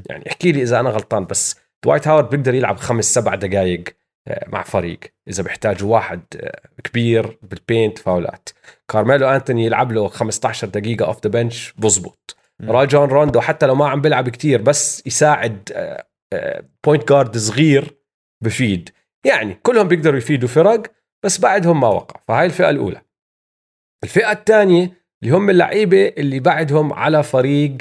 يعني احكي لي إذا أنا غلطان بس دوايت هاورد بيقدر يلعب خمس سبع دقائق آه، مع فريق. إذا بيحتاجوا واحد آه، كبير بال paint فاولات. كارميلو أنتوني يلعب له 15 دقيقة off the bench بزبط. راجون روندو حتى لو ما عم بيلعب كتير بس يساعد point guard صغير بفيد. يعني كلهم بيقدروا يفيدوا فرق بس بعدهم ما وقعوا. فهاي الفئة الأولى. الفئة الثانية اللي هم اللعيبة اللي بعدهم على فريق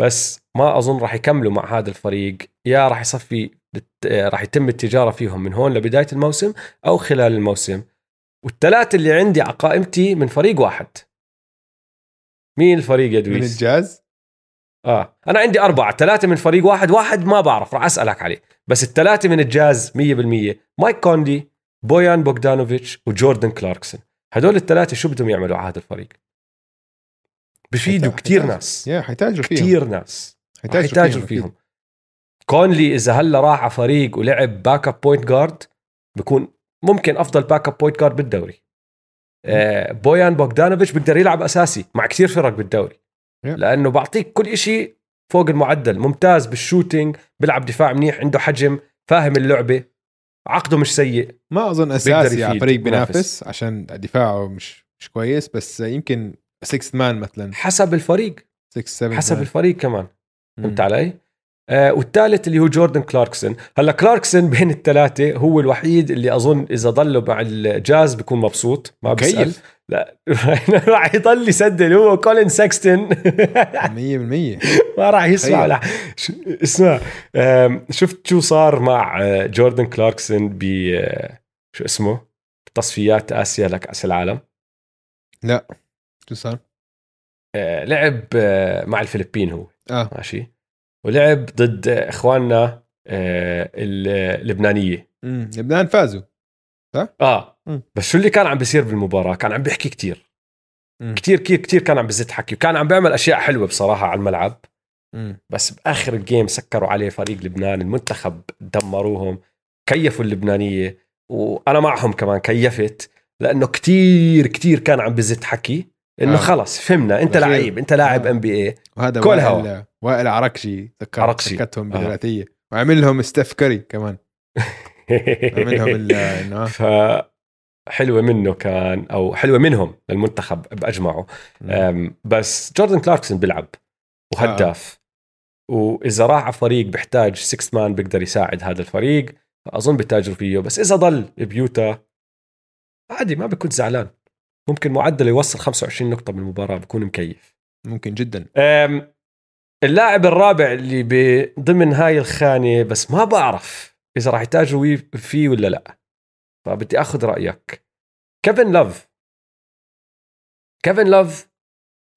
بس ما أظن راح يكملوا مع هذا الفريق يا راح يصفي راح يتم التجارة فيهم من هون لبداية الموسم أو خلال الموسم. والثلاثة اللي عندي على قائمتي من فريق واحد. مين الفريق يا من دويس؟ الجاز؟ آه أنا عندي أربعة ثلاثة من فريق واحد واحد ما بعرف راح أسألك عليه. بس الثلاثة من الجاز 100% مايك كونلي بويان بوغدانوفيتش وجوردن كلاركسون. هدول الثلاثة شو بدهم يعملوا على هذا الفريق؟ بفيدوا حيتاج- ناس. يا حيتاجوا فيهم. كتير ناس. أكيد. فيهم كونلي إذا هلا راح على فريق ولعب backup point guard بكون ممكن أفضل backup point guard بالدوري آه بويان بوغدانوفيتش بيقدر يلعب أساسي مع كثير فرق بالدوري Yeah. لأنه بعطيك كل شيء فوق المعدل ممتاز بال shooting بيلعب دفاع منيح عنده حجم فاهم اللعبة عقده مش سيء ما أظن أساسي على فريق بينافس. عشان دفاعه مش مش كويس بس يمكن 6 man مثلا حسب الفريق 6 7 حسب الفريق كمان. فهمت علي؟ آه والثالث اللي هو جوردن كلاركسون. هلا كلاركسون بين الثلاثة هو الوحيد اللي أظن إذا ضلوا مع الجاز بيكون مبسوط. ما بيسأل. لا راح يضل يسدد هو كولين سكستن 100% ما راح يسمع ش- اسمع شفت شو صار مع آه، جوردن كلاركسون ب آه، شو اسمه؟ تصفيات آسيا لكاس العالم. لا. شو صار؟ آه، لعب مع الفلبين هو. آه. ماشي. ولعب ضد إخواننا آه، اللبنانية. مم. لبنان فازوا آه. مم. بس شو اللي كان عم بيصير بالمباراة؟ كان عم بيحكي كتير. مم. كتير كتير كتير كان عم بزت حكي وكان عم بيعمل أشياء حلوة بصراحة على الملعب. مم. بس بآخر الجيم سكروا عليه فريق لبنان المنتخب دمروهم كيفوا اللبنانية. وأنا معهم كمان كيفت لأنه كتير كتير كان عم بزت حكي. إنه آه. آه. خلص فهمنا أنت. لعيب أنت لاعب آه. ام بي اي وهذا كل هوا. وائل عرقشي ذكر عرقشي. سكتهم آه. وعمل لهم ستيف كاري كمان عمل لهم ال- إنه آه. ف حلوة منه كان أو حلوة منهم للمنتخب بأجمعه بس جوردن كلاركسون بيلعب وهداف وإذا راح على فريق بيحتاج 6 مان بيقدر يساعد هذا الفريق أظن بيتاجروا فيه بس إذا ضل بيوتا عادي ما بكون زعلان ممكن معدله يوصل 25 نقطة بالمباراة بكون مكيف. ممكن جدا. اللاعب الرابع اللي ضمن هاي الخانة بس ما بعرف إذا راح يتاجروا وي- فيه ولا لا. فبدي آخذ رأيك. كيفن لوف. كيفن لوف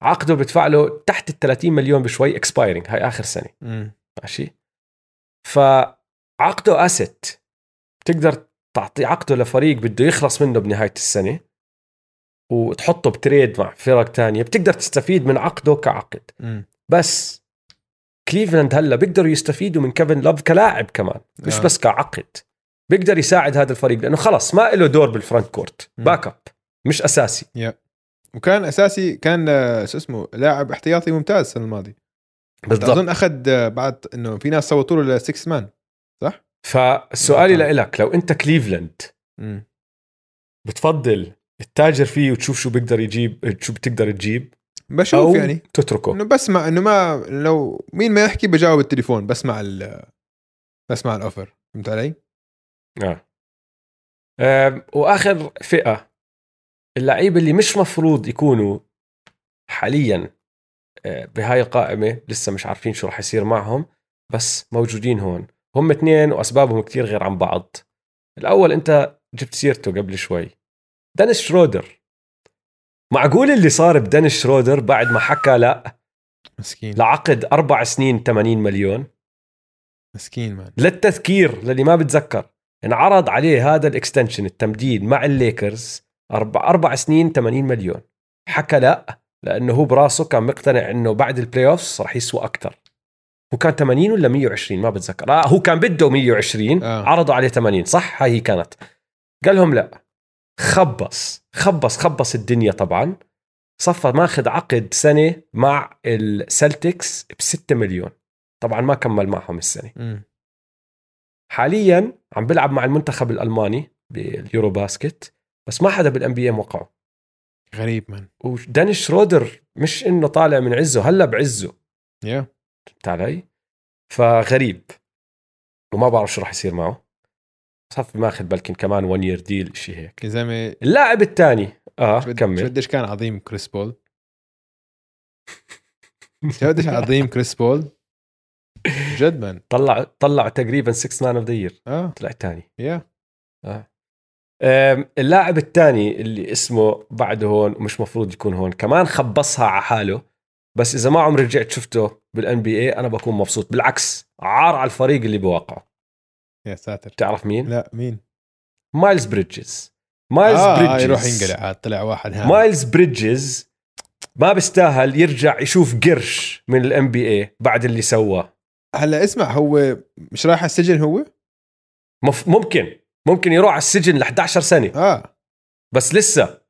عقده بدفع له تحت ال 30 مليون بشوي expiring هاي آخر سنة. ماشي؟ فعقده asset بتقدر تعطي عقده لفريق بده يخلص منه بنهاية السنة. وتحطه ب trade مع فرق تانية بتقدر تستفيد من عقده كعقد مم. بس كليفلاند هلأ بيقدروا يستفيدوا من كيفن لوف كلاعب كمان مش آه. بس كعقد بيقدر يساعد هذا الفريق لأنه خلص ما له دور بال frontcourt. backup مش أساسي وكان أساسي كان آه، شو اسمه لاعب احتياطي ممتاز السنة الماضية بالضبط أظن أخذ آه، بعد إنه في ناس صوتوا له 6 man فسؤالي بالضبط. لك لو أنت كليفلاند. بتفضل تتاجر فيه وتشوف شو بيقدر يجيب شو بتقدر تجيب بشوف أو يعني تتركه إنه بسمع إنه ما لو مين ما يحكي بجاوب التليفون بسمع ال بسمع ال offer فهمت علي؟ آه. آه. وآخر فئة اللعيبه اللي مش مفروض يكونوا حاليا آه، بهاي القائمة لسه مش عارفين شو راح يصير معهم بس موجودين هون هم اثنين وأسبابهم كتير غير عن بعض الأول أنت جبت سيرته قبل شوي دانيس شرودر. معقول اللي صار بدانيس شرودر بعد ما حكى لا مسكين. لعقد أربع سنين 80 مليون؟ مسكين man للتذكير للي ما بتذكر انعرض عليه هذا ال extension التمديد مع الليكرز أربع أربع سنين 80 مليون. حكى لا لأنه هو براسه كان مقتنع إنه بعد ال playoffs راح يسوى أكثر هو كان 80 ولا 120 ما بتذكر. آه هو كان بده 120 آه. عرضوا عليه 80 صح؟ هاي هي كانت. قال لهم لا. خبص خبص خبص الدنيا طبعا. صفى ماخذ عقد سنة مع السلتكس ب 6 مليون. طبعا ما كمل معهم السنة. مم. حاليا عم بيلعب مع المنتخب الألماني بال EuroBasket بس ما حدا بال NBA وقعه. غريب man ودينيس شرودر مش إنه طالع من عزه هلا بعزه. يا فهمت علي؟ فغريب. وما بعرف شو راح يصير معه. صفي ماخذ بلكن كمان 1 year deal شيء هيك. يا زلمة اللاعب الثاني آه كمل. قديش كان عظيم كريس بول؟ قديش عظيم كريس بول؟ جد man طلع طلع تقريبا 6 man of the year آه. طلع الثاني يا أم، اللاعب الثاني اللي اسمه بعده هون ومش مفروض يكون هون كمان خبصها على حاله بس إذا ما عمري رجعت شفته بال NBA أنا بكون مبسوط. بالعكس عار على الفريق اللي بوقعه. يا ساتر. بتعرف مين؟ لا مين؟ مايلز بريدجز. مايلز آه, آه بريدجز. يروح ينقلع عاد طلع واحد هامل مايلز بريدجز ما بيستاهل يرجع يشوف قرش من ال NBA بعد اللي سواه. هلا اسمع هو مش رايح على السجن هو؟ مف... ممكن. ممكن يروح على السجن ل 11 سنة. آه. بس لسه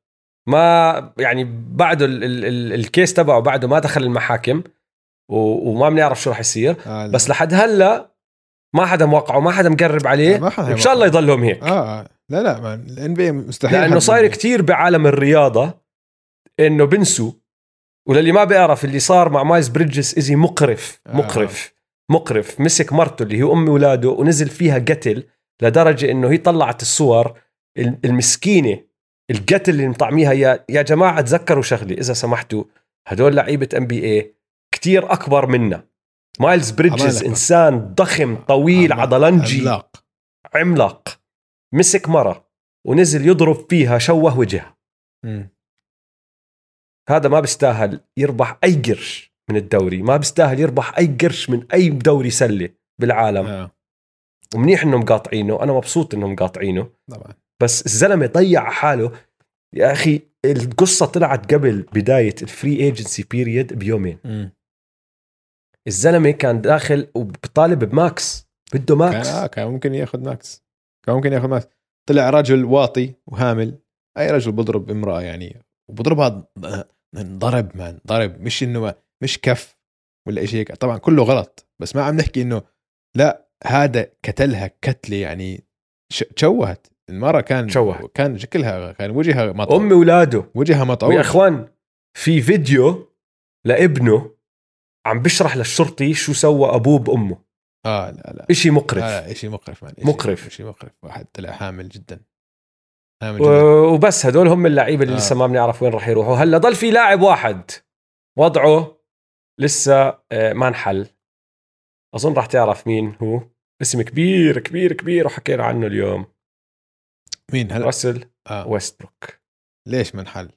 ما يعني بعده ال... ال... ال... ال case تبعه بعده ما دخل المحاكم. وما بنعرف شو راح يصير. آه لا. بس لحد هلا ما حدا موقعه ما حدا مقرب عليه. ما حدا إن شاء الله يضلهم هيك. آه آه. لا لا ال NBA مستحيل لأنه صاير. كتير بعالم الرياضة إنه بنسوا. وللي ما بيعرف اللي صار مع مايلز بريدجز إشي مقرف آه. مقرف مقرف. مسك مرته اللي هي أم اولاده ونزل فيها قتل لدرجة إنه هي طلعت الصور ال- المسكينة القتل اللي مطعميها. يا يا جماعة تذكروا شغله إذا سمحتوا هدول لعيبة NBA كثير أكبر منا. مايلز بريدجز. إنسان ضخم طويل عضلنجي. عملاق. عملاق. مسك مرة ونزل يضرب فيها شوه وجهها. هذا ما بيستاهل يربح أي قرش من الدوري. ما بيستاهل يربح أي قرش من أي دوري سلة بالعالم. آه. ومنيح إنهم مقاطعينه أنا مبسوط إنهم مقاطعينه طبعا. بس الزلمة ضيع حاله. يا أخي القصة طلعت قبل بداية ال free agency period بيومين. مم. الزلمة كان داخل وبطالب ب max بده كان max. آه كان ممكن ياخذ max. كان ممكن ياخذ max. طلع رجل واطي وهامل. أي رجل بضرب امرأة يعني. وبضربها ضرب man ضرب. مش إنه مش كف ولا شيء هيك. طبعا كله غلط. بس ما عم نحكي إنه لا هذا قتلها قتلة يعني تشوهت. المرة كان تشوهت. كان شكلها كان وجهها مطعوم. ام اولاده وجهها مطعوم. ويا اخوان في فيديو لابنه عم بشرح للشرطي شو سوى أبوه بأمه. آه لا لا. إشي مقرف. لا شيء مقرف مان إشي- مقرف. شيء مقرف. واحد طلع حامل جدا. حامل جدا. وبس هدول هم اللعيبة اللي آه. لسه ما بنعرف وين راح يروحوا. هلأ ضل في لاعب واحد. وضعه لسه آه، ما انحل. أظن راح تعرف مين هو. اسم كبير كبير كبير وحكينا عنه اليوم. مين هلا؟ راسل آه. ويستبروك. ليش منحل؟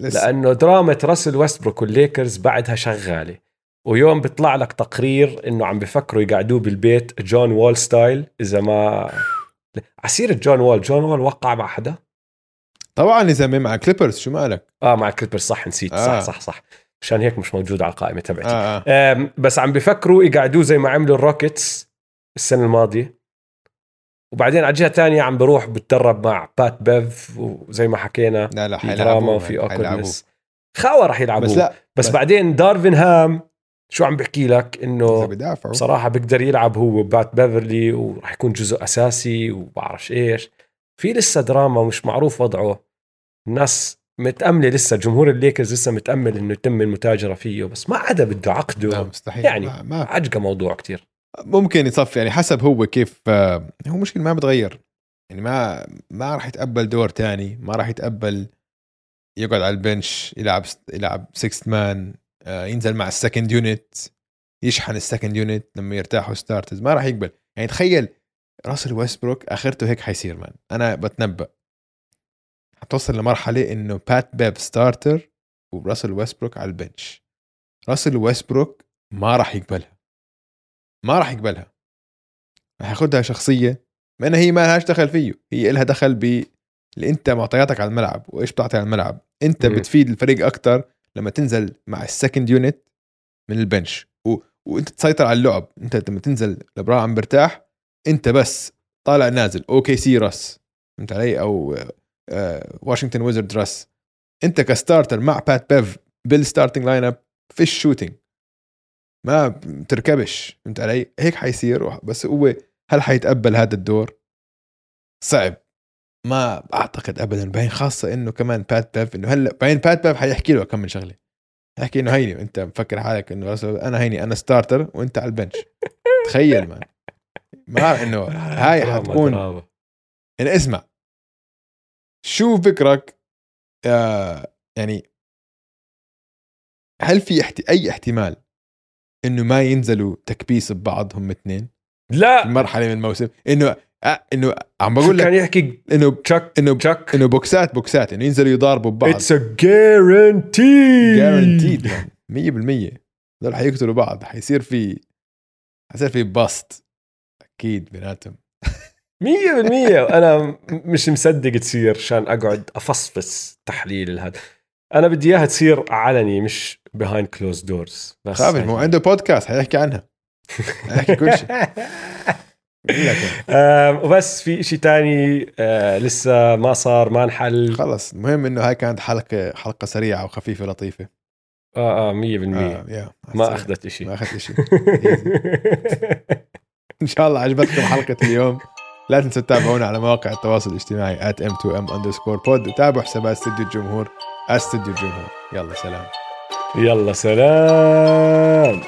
لسه لأنه دراما راسل ويستبروك والليكرز بعدها شغالة. ويوم بيطلع لك تقرير إنه عم بفكروا يقعدوه بالبيت جون وول style إذا ما ع سيرة جون وول جون وول وقع مع حدا؟ طبعا زلمه مع كليبرز شو مالك؟ آه مع الكليبرز صح نسيت آه. صح صح. صح مشان هيك مش موجود على القائمة تبعتي. آه آم، بس عم بفكروا يقعدوه زي ما عملوا الروكيتس السنة الماضية. وبعدين على جهة تانية عم بروح بتدرب مع بات بيف وزي ما حكينا لا لا حيلعبوه man، وفي. accordance خاوة رح يلعبوا بس بس, لا بس بس- بعدين دارفين هام. شو عم بحكي لك؟ إنه بصراحة بيقدر يلعب هو وبات بيفرلي وراح يكون جزء أساسي وبعرفش إيش. في لسه دراما مش معروف وضعه. الناس متأملة لسه جمهور الليكرز لسه متأمل إنه يتم المتاجرة فيه بس ما عدا بده لا عقده مستحيل. يعني ما, ما عجقة موضوع كتير. ممكن يصفي يعني حسب هو كيف آه، هو مشكلة ما بتغير. يعني ما ما راح يتقبل دور تاني ما راح يتقبل يقعد على ال bench يلعب يلعب 6 man ينزل مع ال second unit يشحن ال second unit لما يرتاحوا starters ما راح يقبل. يعني تخيل راسل ويستبروك آخرته هيك حيصير man أنا بتنبأ. حتوصل لمرحلة إنه بات بيف starter وراسل ويستبروك على ال bench راسل ويستبروك ما راح يقبلها. ما راح يقبلها. راح ياخذها شخصية ما إنها هي ما لهاش دخل فيه. هي لها دخل ب اللي انت معطياتك على الملعب وإيش بتعطي على الملعب؟ أنت. بتفيد الفريق أكثر لما تنزل مع ال second unit من ال bench. و... وانت تسيطر على اللعب. انت لما تنزل ليبرون عم برتاح انت بس طالع نازل. OKC راس فهمت علي؟ أو آه، واشنطن ويزرد راس انت ك starter مع بات بيف بال starting lineup فيش shooting ما بتركبش. فهمت علي؟ هيك حيصير. بس هو هل حيتقبل هذا الدور؟ صعب. ما أعتقد ابدا. بعدين خاصة إنه كمان بات بيف إنه هلأ بعدين بات بيف حيحكي له كم من شغلة. يحكي إنه هيني أنت مفكر حالك إنه أنا هيني أنا starter وأنت على ال bench. تخيل man ما إنه هاي دراما- حتكون. يعني اسمع. شو فكرك؟ آه يعني هل في احت... أي احتمال إنه ما ينزلوا تكبيس ببعض هم اثنين؟ لا. مرحله من الموسم. إنه آه إنه عم بقول كان لك يحكي؟ إنه تشك إنه تشك إنه بوكسات بوكسات إنه ينزلوا يضاربوا ببعض. اتس ا جارانتي جارنتيد 100% دول حيقتلوا بعض. حيصير في حيصير في bust أكيد بيناتهم 100% أنا مش مصدق تصير عشان أقعد أفصفص تحليل هذا. أنا بدي إياها تصير علني مش behind closed doors. بس خافش مو عنده بودكاست حيحكي عنها. حيحكي كل شيء. وبس في شيء تاني آه لسه ما صار ما انحل. خلص. المهم إنه هاي كانت حلقة حلقة سريعة وخفيفة لطيفة. آه آه 100% آه ما أخذت شيء ما أخذت شيء إن شاء الله عجبتكم حلقة اليوم. لا تنسوا تتابعونا على مواقع التواصل الاجتماعي at m2m underscore pod. وتابعوا حسابات استوديو الجمهور استوديو الجمهور. يلا سلام. يلا سلام.